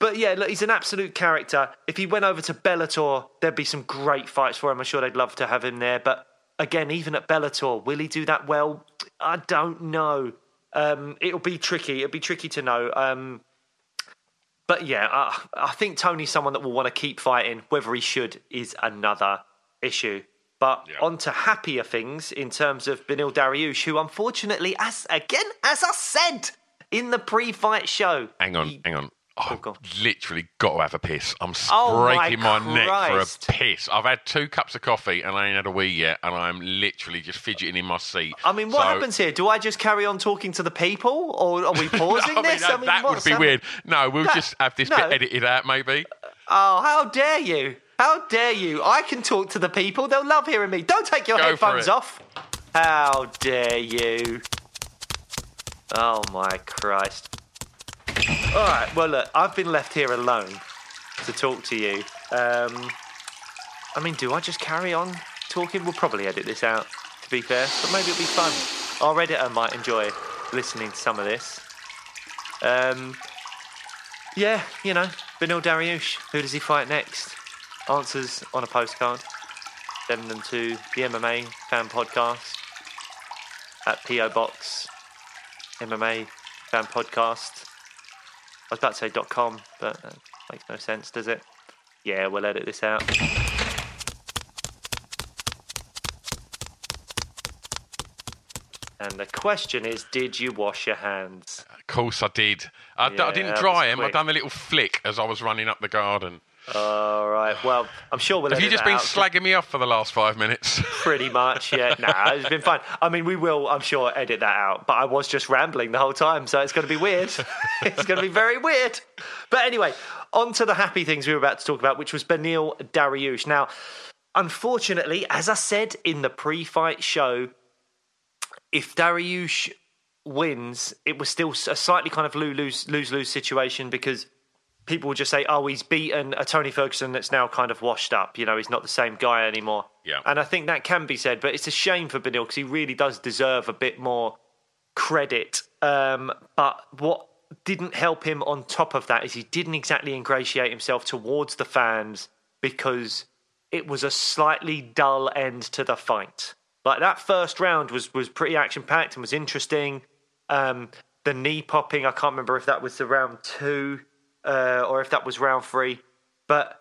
but yeah, look, he's an absolute character. If he went over to Bellator, there'd be some great fights for him. I'm sure they'd love to have him there. But again, even at Bellator, will he do that well? I don't know. Um, it'll be tricky. It'll be tricky to know. Um, but yeah, I, I think Tony's someone that will want to keep fighting. Whether he should is another issue. But on to happier things in terms of Beneil Dariush, who unfortunately, as again, as I said in the pre-fight show, Hang on, hang on. I've go literally got to have a piss. I'm Oh, my breaking my, neck for a piss. I've had two cups of coffee and I ain't had a wee yet, and I'm literally just fidgeting in my seat. I mean, what So- happens here? Do I just carry on talking to the people, or are we pausing I mean, this? that, that would be happening? weird. No, we'll That- just have this no. bit edited out, maybe. Oh, how dare you! How dare you! I can talk to the people. They'll love hearing me. Don't take your Go headphones off. How dare you! Oh my Christ! All right. Well, look, I've been left here alone to talk to you. Um, I mean, do I just carry on talking? We'll probably edit this out, to be fair, but maybe it'll be fun. Our editor might enjoy listening to some of this. Um, yeah, you know, Beneil Dariush. Who does he fight next? Answers on a postcard. Send them to the MMA Fan Podcast at PO Box MMA Fan Podcast. I was about to say .com, but that makes no sense, does it? Yeah, we'll edit this out. And the question is, did you wash your hands? Of course I did. I, d- I Yeah, didn't that dry them. I quick. done a little flick as I was running up the garden. All right. Well, I'm sure we'll. Have you just been slagging me off for the last five minutes? Pretty much, yeah. Nah, it's been fine. I mean, we will, I'm sure, edit that out. But I was just rambling the whole time, so it's going to be weird. it's going to be very weird. But anyway, on to the happy things we were about to talk about, which was Beneil Dariush. Now, unfortunately, as I said in the pre-fight show, if Dariush wins, it was still a slightly kind of lose lose lose situation because people would just say, "Oh, he's beaten a Tony Ferguson that's now kind of washed up. You know, he's not the same guy anymore." Yeah. and I think that can be said, but it's a shame for Beneil because he really does deserve a bit more credit. Um, but what didn't help him on top of that is he didn't exactly ingratiate himself towards the fans because it was a slightly dull end to the fight. Like that first round was was pretty action packed and was interesting. Um, the knee popping, I can't remember if that was the round two uh, or if that was round three, but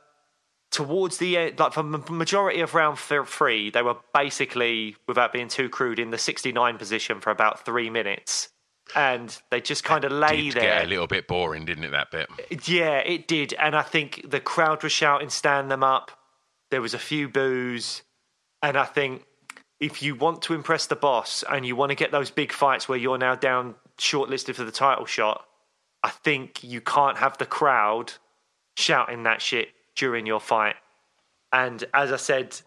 towards the end, like for the majority of round three, they were basically, without being too crude, in the 69 position for about three minutes. And they just kind of lay Did there. get a little bit boring, didn't it? That bit. Yeah, it did. And I think the crowd was shouting, stand them up. There was a few boos. And I think if you want to impress the boss and you want to get those big fights where you're now down shortlisted for the title shot, I think you can't have the crowd shouting that shit during your fight. And as I said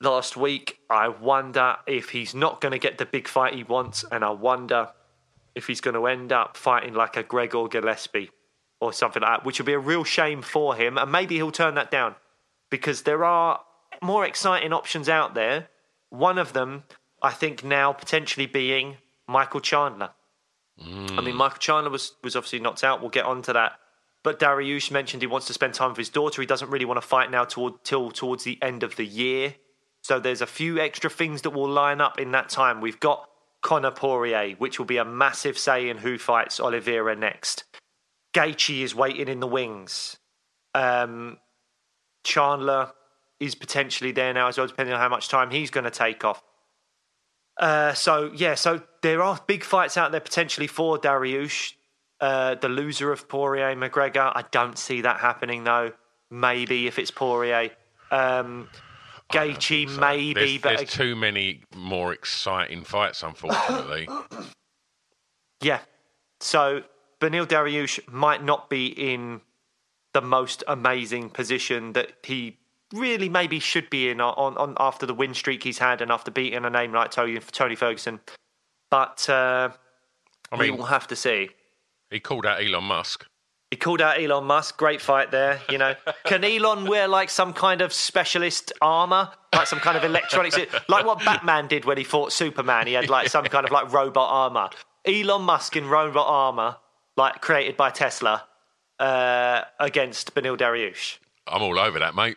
last week, I wonder if he's not going to get the big fight he wants. And I wonder if he's going to end up fighting like a Gregor Gillespie or something like that, which would be a real shame for him. And maybe he'll turn that down because there are more exciting options out there. One of them, I think, now potentially being Michael Chandler. I mean, Michael Chandler was, was obviously knocked out. We'll get on to that. But Dariush mentioned he wants to spend time with his daughter. He doesn't really want to fight now toward, till towards the end of the year. So there's a few extra things that will line up in that time. We've got Conor Poirier, which will be a massive say in who fights Oliveira next. Gaethje is waiting in the wings. Um, Chandler is potentially there now as well, depending on how much time he's going to take off. Uh, so yeah, so there are big fights out there potentially for Dariush. Uh, the loser of Poirier McGregor, I don't see that happening though. Maybe if it's Poirier, um, Gaethje So maybe, there's, but there's too many more exciting fights, unfortunately. Yeah. So Beneil Dariush might not be in the most amazing position that he really maybe should be in on, on after the win streak he's had and after beating a name like Tony, Tony Ferguson. But uh, I we will have to see. he called out Elon Musk. He called out Elon Musk. Great fight there. You know, can Elon wear like some kind of specialist armor, like some kind of electronics, like what Batman did when he fought Superman? He had like some kind of like robot armor. Elon Musk in robot armor, like created by Tesla, uh, against Beneil Dariush. I'm all over that, mate.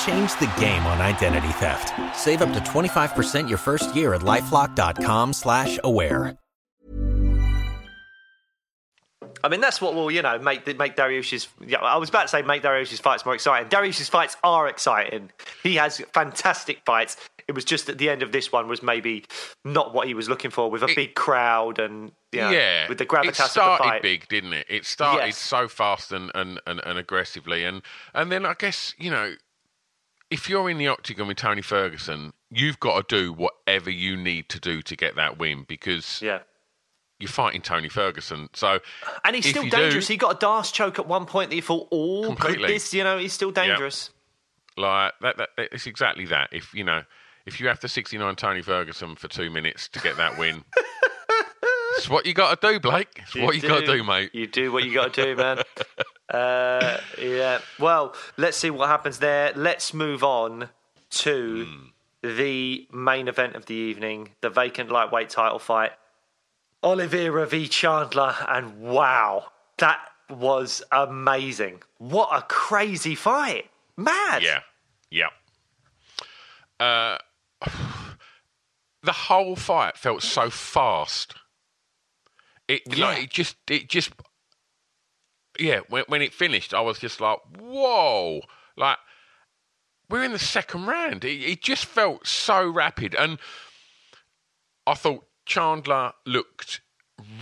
Change the game on identity theft. Save up to 25% your first year at LifeLock.com slash aware. I mean, that's what will you know make the- make Dariush's. Yeah, I was about to say make Dariush's fights more exciting. Dariush's fights are exciting. He has fantastic fights. It was just at the end of this one was maybe not what he was looking for with a big crowd and you know, yeah, with the gravitas it of the started fight. big, didn't it? It started Yes. so fast and, and, and, and aggressively, and and then I guess you know, if you're in the octagon with Tony Ferguson, you've got to do whatever you need to do to get that win because Yeah. you're fighting Tony Ferguson. So And he's still dangerous. Do, He got a Darce choke at one point that you thought, oh, Completely. this, you know, he's still dangerous. like that, that, that, it's exactly that. If you know, if you have to 69 Tony Ferguson for two minutes to get that win. It's what you got to do, Blake. It's what you got to do, mate. You do what you got to do, man. uh, yeah. Well, let's see what happens there. Let's move on to Hmm. the main event of the evening, the vacant lightweight title fight. Oliveira v Chandler, and wow, that was amazing. What a crazy fight. Mad. Yeah, yeah. Uh, the whole fight felt so fast. It Yeah. like it just it just yeah. When when it finished, I was just like, whoa! Like we're in the second round. It, it just felt so rapid, and I thought Chandler looked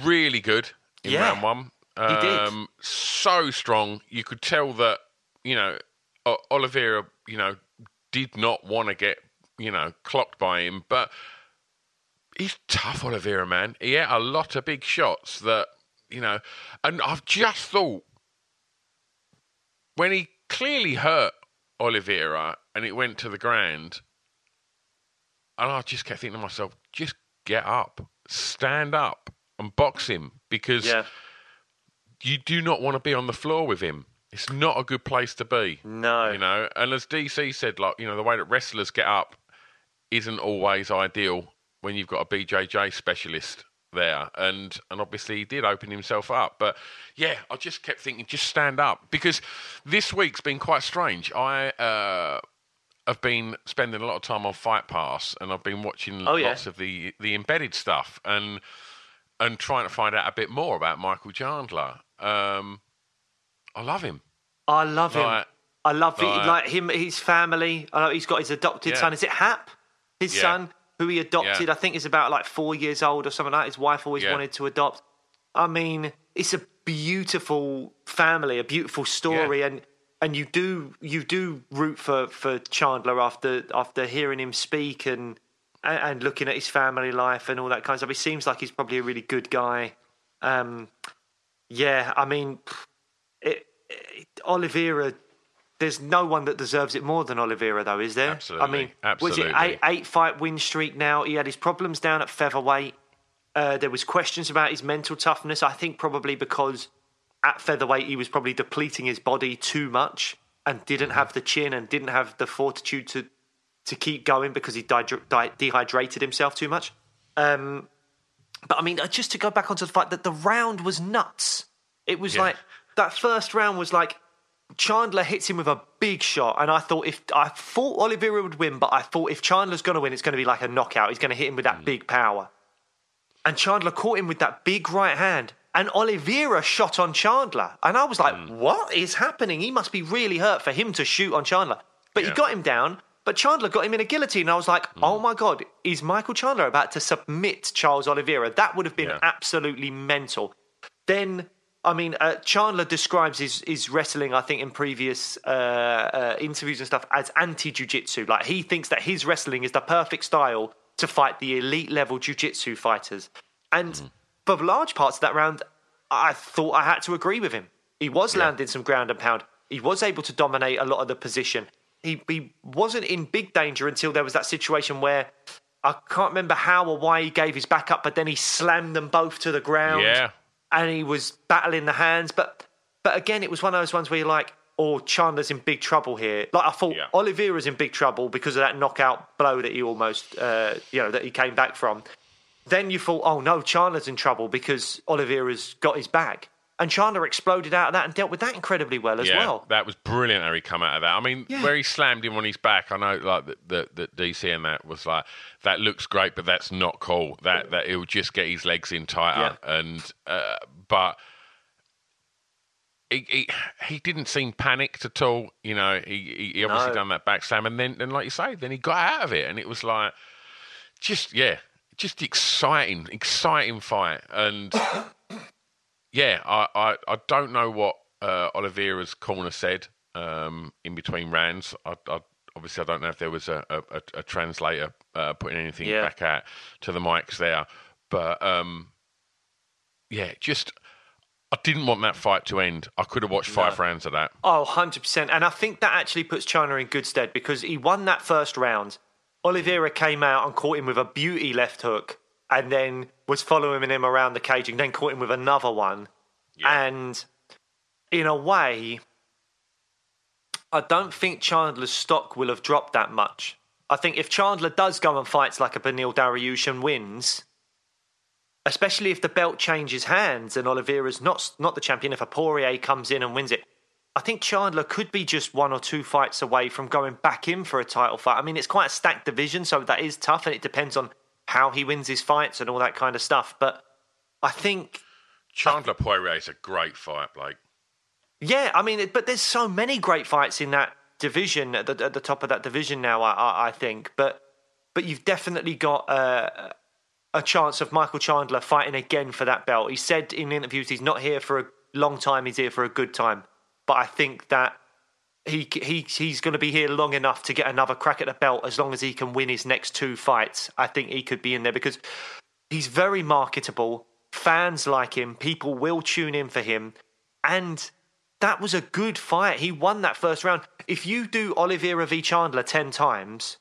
really good in Yeah, round one. he did. Um, so strong. You could tell that you know Oliveira, you know, did not want to get you know clocked by him, but he's tough, Oliveira, man. He had a lot of big shots that you know, and I've just thought when he clearly hurt Oliveira and it went to the ground, and I just kept thinking to myself, just get up, stand up, and box him because Yeah. you do not want to be on the floor with him. It's not a good place to be. No. You know, and as DC said, like, you know, the way that wrestlers get up isn't always ideal when you've got a BJJ specialist there. And and obviously he did open himself up. But yeah, I just kept thinking, just stand up. Because this week's been quite strange. I uh have been spending a lot of time on Fight Pass and I've been watching Oh, yeah. lots of the, the embedded stuff and and trying to find out a bit more about Michael Chandler. Um I love him. I love him. I love it. like- Like him, his family. I know he's got his adopted Yeah. son. Is it Hap? His Yeah. son, who he adopted, Yeah. I think is about like four years old or something like that. His wife always Yeah. wanted to adopt. I mean, it's a beautiful family, a beautiful story, Yeah. and and you do you do root for for Chandler after after hearing him speak and and, and looking at his family life and all that kind of stuff. He seems like he's probably a really good guy. Um, yeah, I mean, it, it, Oliveira. There's no one that deserves it more than Oliveira, though, is there? Absolutely, I mean, absolutely. was it eight, eight fight win streak now? He had his problems down at featherweight. Uh, there was questions about his mental toughness. I think probably because at featherweight he was probably depleting his body too much and didn't have the chin and didn't have the fortitude to to keep going because he di- di- dehydrated himself too much. Um, but I mean, uh, just to go back onto the fact that the round was nuts. It was Yeah. like that first round was like Chandler hits him with a big shot, and I thought if I thought Oliveira would win, but I thought if Chandler's going to win, it's going to be like a knockout. He's going to hit him with that big power, and Chandler caught him with that big right hand, and Oliveira shot on Chandler, and I was like, Hmm. "What is happening? He must be really hurt for him to shoot on Chandler." But he got him down. But Chandler got him in a guillotine, and I was like, Hmm. "Oh my god, is Michael Chandler about to submit Charles Oliveira?" That would have been Yeah. absolutely mental. Then, I mean, uh, Chandler describes his, his wrestling, I think, in previous uh, uh, interviews and stuff, as anti jujitsu. Like, he thinks that his wrestling is the perfect style to fight the elite level jujitsu fighters. And for large parts of that round, I thought I had to agree with him. He was landing some ground and pound. He was able to dominate a lot of the position. He, he wasn't in big danger until there was that situation where I can't remember how or why he gave his back up, but then he slammed them both to the ground Yeah. And he was battling the hands. But but again, it was one of those ones where you're like, oh, Chandler's in big trouble here. Like I thought Yeah. Oliveira's in big trouble because of that knockout blow that he almost, uh, you know, that he came back from. Then you thought, oh no, Chandler's in trouble because Oliveira's got his back. And Chandler exploded out of that and dealt with that incredibly well as yeah, well. that was brilliant how he come out of that. I mean, Yeah. where he slammed him on his back, I know like that the, the, DC and that was like that looks great, but that's not cool. That that he'll just get his legs in tighter, and uh, but he, he he didn't seem panicked at all. You know, he he, obviously No. done that back slam, and then then like you say, then he got out of it, and it was like just yeah, just exciting, exciting fight, and yeah, I, I, I don't know what uh, Oliveira's corner said um, in between rounds. I, I, obviously, I don't know if there was a, a, a- translator uh, putting anything Yeah. back out to the mics there, but um, yeah, just I didn't want that fight to end. I could have watched five rounds of that. Oh, 100%. And I think that actually puts Chandler in good stead because he won that first round. Oliveira came out and caught him with a beauty left hook and then was following him around the cage and then caught him with another one. And in a way, I don't think Chandler's stock will have dropped that much. I think if Chandler does go and fights like a Beneil Dariush and wins, especially if the belt changes hands and Oliveira's not not the champion, if a Poirier comes in and wins it, I think Chandler could be just one or two fights away from going back in for a title fight. I mean, it's quite a stacked division, so that is tough, and it depends on how he wins his fights and all that kind of stuff. But I think, Chandler Poirier is a great fight, Blake. yeah, I mean, but there's so many great fights in that division at the, at the top of that division now. I, I, I think, but but you've definitely got uh, a chance of Michael Chandler fighting again for that belt. He said in interviews he's not here for a long time; he's here for a good time. But I think that he he he's going to be here long enough to get another crack at the belt as long as he can win his next two fights. I think he could be in there because he's very marketable. Fans like him. People will tune in for him, and that was a good fight. He won that first round. If you do Oliveira v Chandler ten times,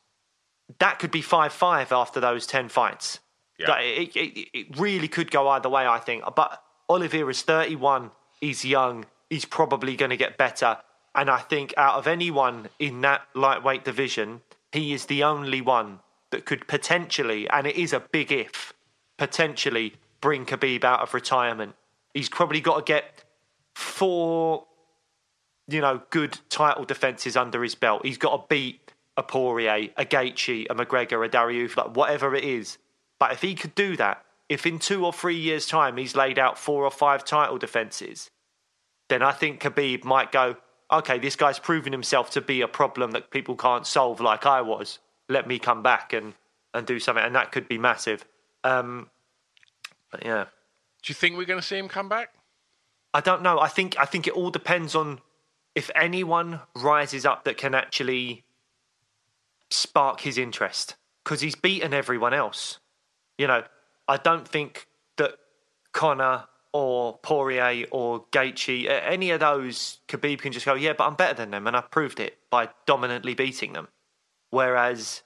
that could be five five after those ten fights. Yeah. It, it, it really could go either way, I think. But Oliveira's thirty one. He's young. he's probably going to get better. And I think out of anyone in that lightweight division, he is the only one that could potentially, and it is a big if, potentially bring Khabib out of retirement. He's probably got to get four, you know, good title defenses under his belt. He's got to beat a Poirier, a Gaethje, a McGregor, a Dariush, like whatever it is. But if he could do that, if in two or three years' time he's laid out four or five title defenses, then I think Khabib might go, okay, this guy's proven himself to be a problem that people can't solve like I was. Let me come back and, and do something. And that could be massive. Um, but yeah. Do you think we're going to see him come back? I don't know. I think I think it all depends on if anyone rises up that can actually spark his interest because he's beaten everyone else. You know, I don't think that Conor or Poirier or Gaethje, any of those, Khabib can just go, yeah, but I'm better than them, and I proved it by dominantly beating them. Whereas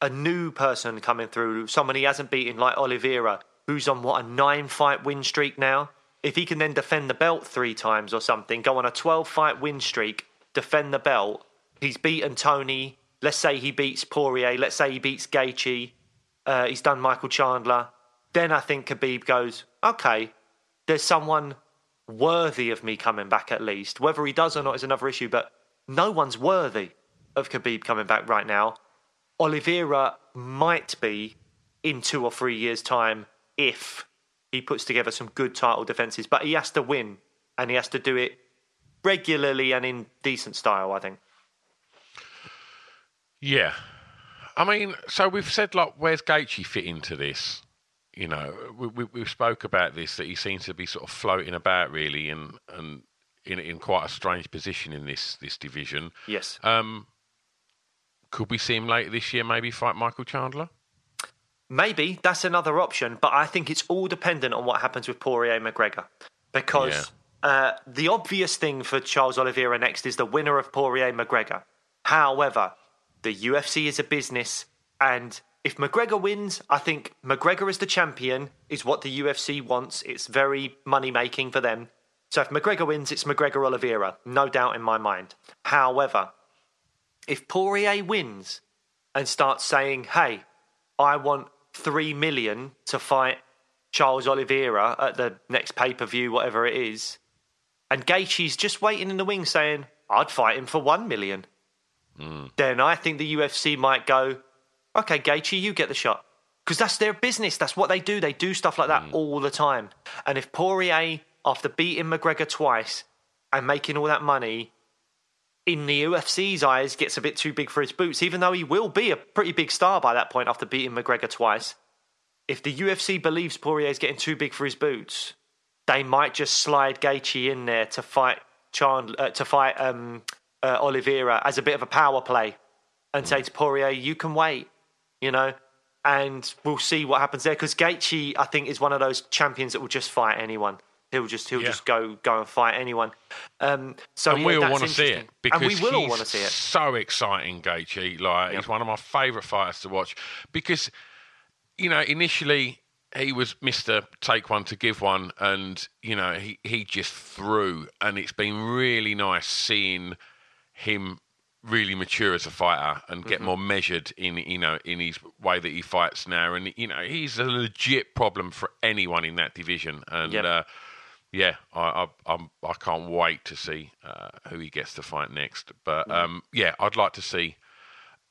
a new person coming through, someone he hasn't beaten, like Oliveira, who's on what a nine-fight win streak now. If he can then defend the belt three times or something, go on a twelve-fight win streak, defend the belt, he's beaten Tony. Let's say he beats Poirier. Let's say he beats Gaethje. Uh, he's done Michael Chandler. Then I think Khabib goes, okay, there's someone worthy of me coming back at least. Whether he does or not is another issue, but no one's worthy of Khabib coming back right now. Oliveira might be in two or three years' time if he puts together some good title defenses, but he has to win and he has to do it regularly and in decent style, I think. Yeah. I mean, so we've said, like, where's Gaethje fit into this? You know, we, we, we spoke about this that he seems to be sort of floating about really, and and in in quite a strange position in this this division. Yes. Um, could we see him later this year? Maybe fight Michael Chandler. Maybe that's another option, but I think it's all dependent on what happens with Poirier McGregor, because yeah. uh, the obvious thing for Charles Oliveira next is the winner of Poirier McGregor. However, the UFC is a business, and if McGregor wins, I think McGregor as the champion is what the UFC wants. It's very money making for them. So if McGregor wins, it's McGregor Oliveira, no doubt in my mind. However, if Poirier wins and starts saying, hey, I want three million to fight Charles Oliveira at the next pay per view, whatever it is, and Gaethje's just waiting in the wings saying, I'd fight him for one million, mm. then I think the UFC might go, okay, Gaethje, you get the shot. Because that's their business. That's what they do. They do stuff like that mm. all the time. And if Poirier, after beating McGregor twice and making all that money, in the UFC's eyes, gets a bit too big for his boots, even though he will be a pretty big star by that point after beating McGregor twice. If the UFC believes Poirier is getting too big for his boots, they might just slide Gaethje in there to fight Chandler, uh, to fight um, uh, Oliveira as a bit of a power play, and say to Poirier, "You can wait you know, and we'll see what happens there. Because Gaethje, I think, is one of those champions that will just fight anyone. He'll just he'll yeah. just go go and fight anyone. Um, so and yeah, we all want to see it because and we will all want to see it. So exciting, Gaethje! Like yep. he's one of my favourite fighters to watch because you know initially he was Mister Take One to Give One, and you know he he just threw, and it's been really nice seeing him really mature as a fighter and get mm-hmm. more measured in you know in his way that he fights now. And you know he's a legit problem for anyone in that division. And yep. uh, yeah I, I I'm I can't wait to see uh, who he gets to fight next. But um, yeah I'd like to see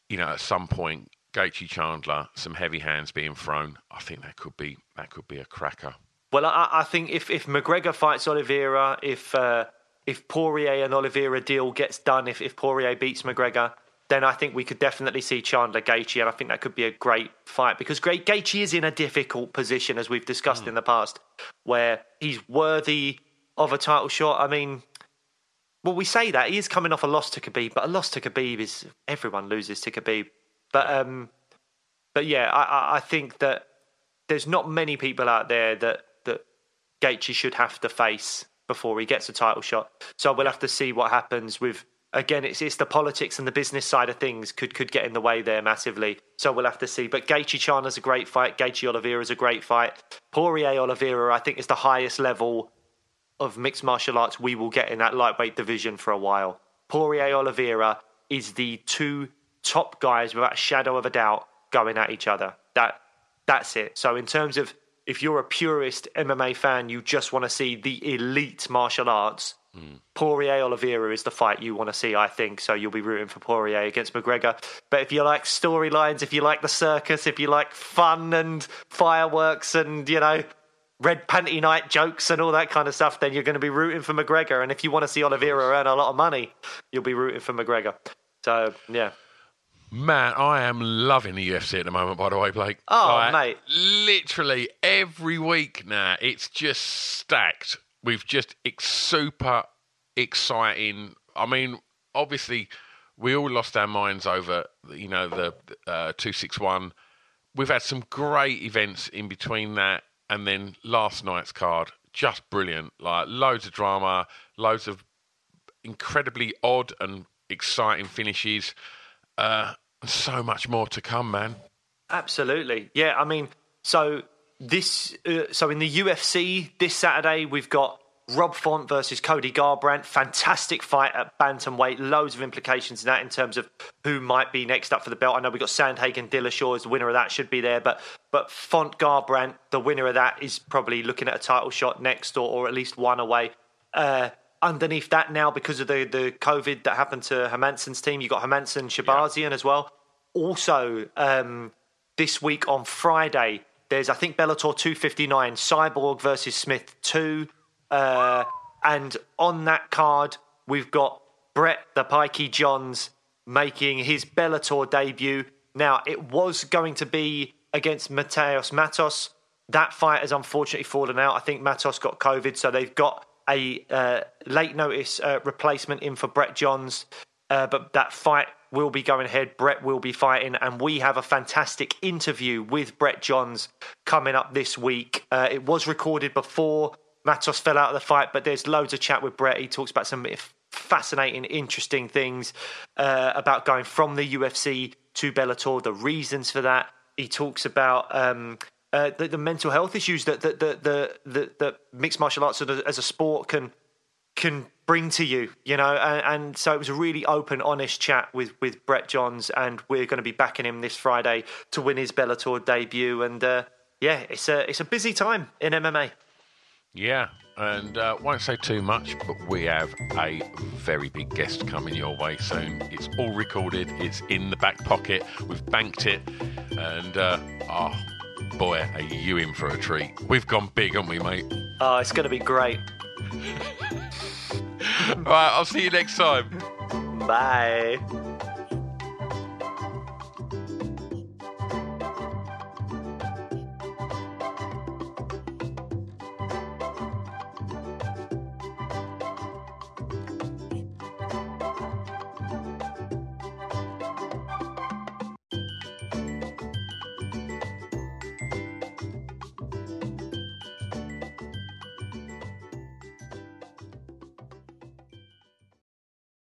you know at some point Gaethje Chandler some heavy hands being thrown. I think that could be that could be a cracker. Well I, I think if if McGregor fights Oliveira if uh, if Poirier and Oliveira deal gets done, if, if Poirier beats McGregor, then I think we could definitely see Chandler Gaethje, and I think that could be a great fight because great Gaethje is in a difficult position, as we've discussed mm. in the past, where he's worthy of a title shot. I mean, well, we say that he is coming off a loss to Khabib, but a loss to Khabib is everyone loses to Khabib. But um, but yeah, I, I think that there's not many people out there that that Gaethje should have to face before he gets a title shot. So we'll have to see what happens with again it's it's the politics and the business side of things could could get in the way there massively. So we'll have to see. But Gaethje Chandler's a great fight. Gaethje Oliveira is a great fight. Poirier Oliveira I think is the highest level of mixed martial arts we will get in that lightweight division for a while. Poirier Oliveira is the two top guys without a shadow of a doubt going at each other. That that's it. So in terms of if you're a purist MMA fan, you just want to see the elite martial arts. Hmm. Poirier Oliveira is the fight you want to see, I think. So you'll be rooting for Poirier against McGregor. But if you like storylines, if you like the circus, if you like fun and fireworks and, you know, red panty night jokes and all that kind of stuff, then you're going to be rooting for McGregor. And if you want to see Oliveira earn a lot of money, you'll be rooting for McGregor. So, yeah. Man, I am loving the UFC at the moment, by the way, Blake. Oh, mate. Literally every week now, it's just stacked with just ex- super exciting. I mean, obviously, we all lost our minds over, you know, the uh, 261. We've had some great events in between that and then last night's card. Just brilliant. Like, loads of drama, loads of incredibly odd and exciting finishes. Uh, so much more to come, man. Absolutely. Yeah, I mean, so this, uh, so in the UFC this Saturday we've got Rob Font versus Cody Garbrandt. Fantastic fight at bantamweight. Loads of implications in that in terms of who might be next up for the belt. I know we've got Sandhagen Dillashaw as the winner of that should be there, but but Font Garbrandt, the winner of that, is probably looking at a title shot next or, or at least one away. Uh, underneath that now, because of the, the COVID that happened to Hermansson's team, you've got Hermansson Shahbazyan as well. Also, um, this week on Friday, there's I think Bellator 259 Cyborg versus Smith 2, uh, and on that card we've got Brett the Pikey Johns making his Bellator debut. Now it was going to be against Mateos Matos. That fight has unfortunately fallen out. I think Matos got COVID, so they've got a uh, late notice uh, replacement in for Brett Johns. Uh, but that fight will be going ahead. Brett will be fighting, and we have a fantastic interview with Brett Johns coming up this week. Uh, it was recorded before Matos fell out of the fight, but there's loads of chat with Brett. He talks about some fascinating, interesting things uh, about going from the UFC to Bellator, the reasons for that. He talks about um, uh, the, the mental health issues that that the, the, the mixed martial arts as a, as a sport can can bring to you, you know, and, and, so it was a really open, honest chat with with Brett Johns, and we're going to be backing him this Friday to win his Bellator debut, and uh, yeah, it's a it's a busy time in MMA. Yeah, and uh, won't say too much, but we have a very big guest coming your way soon. It's all recorded, it's in the back pocket, we've banked it, and uh, oh boy, are you in for a treat? We've gone big, haven't we, mate? Oh, it's going to be great. All right, I'll see you next time. Bye.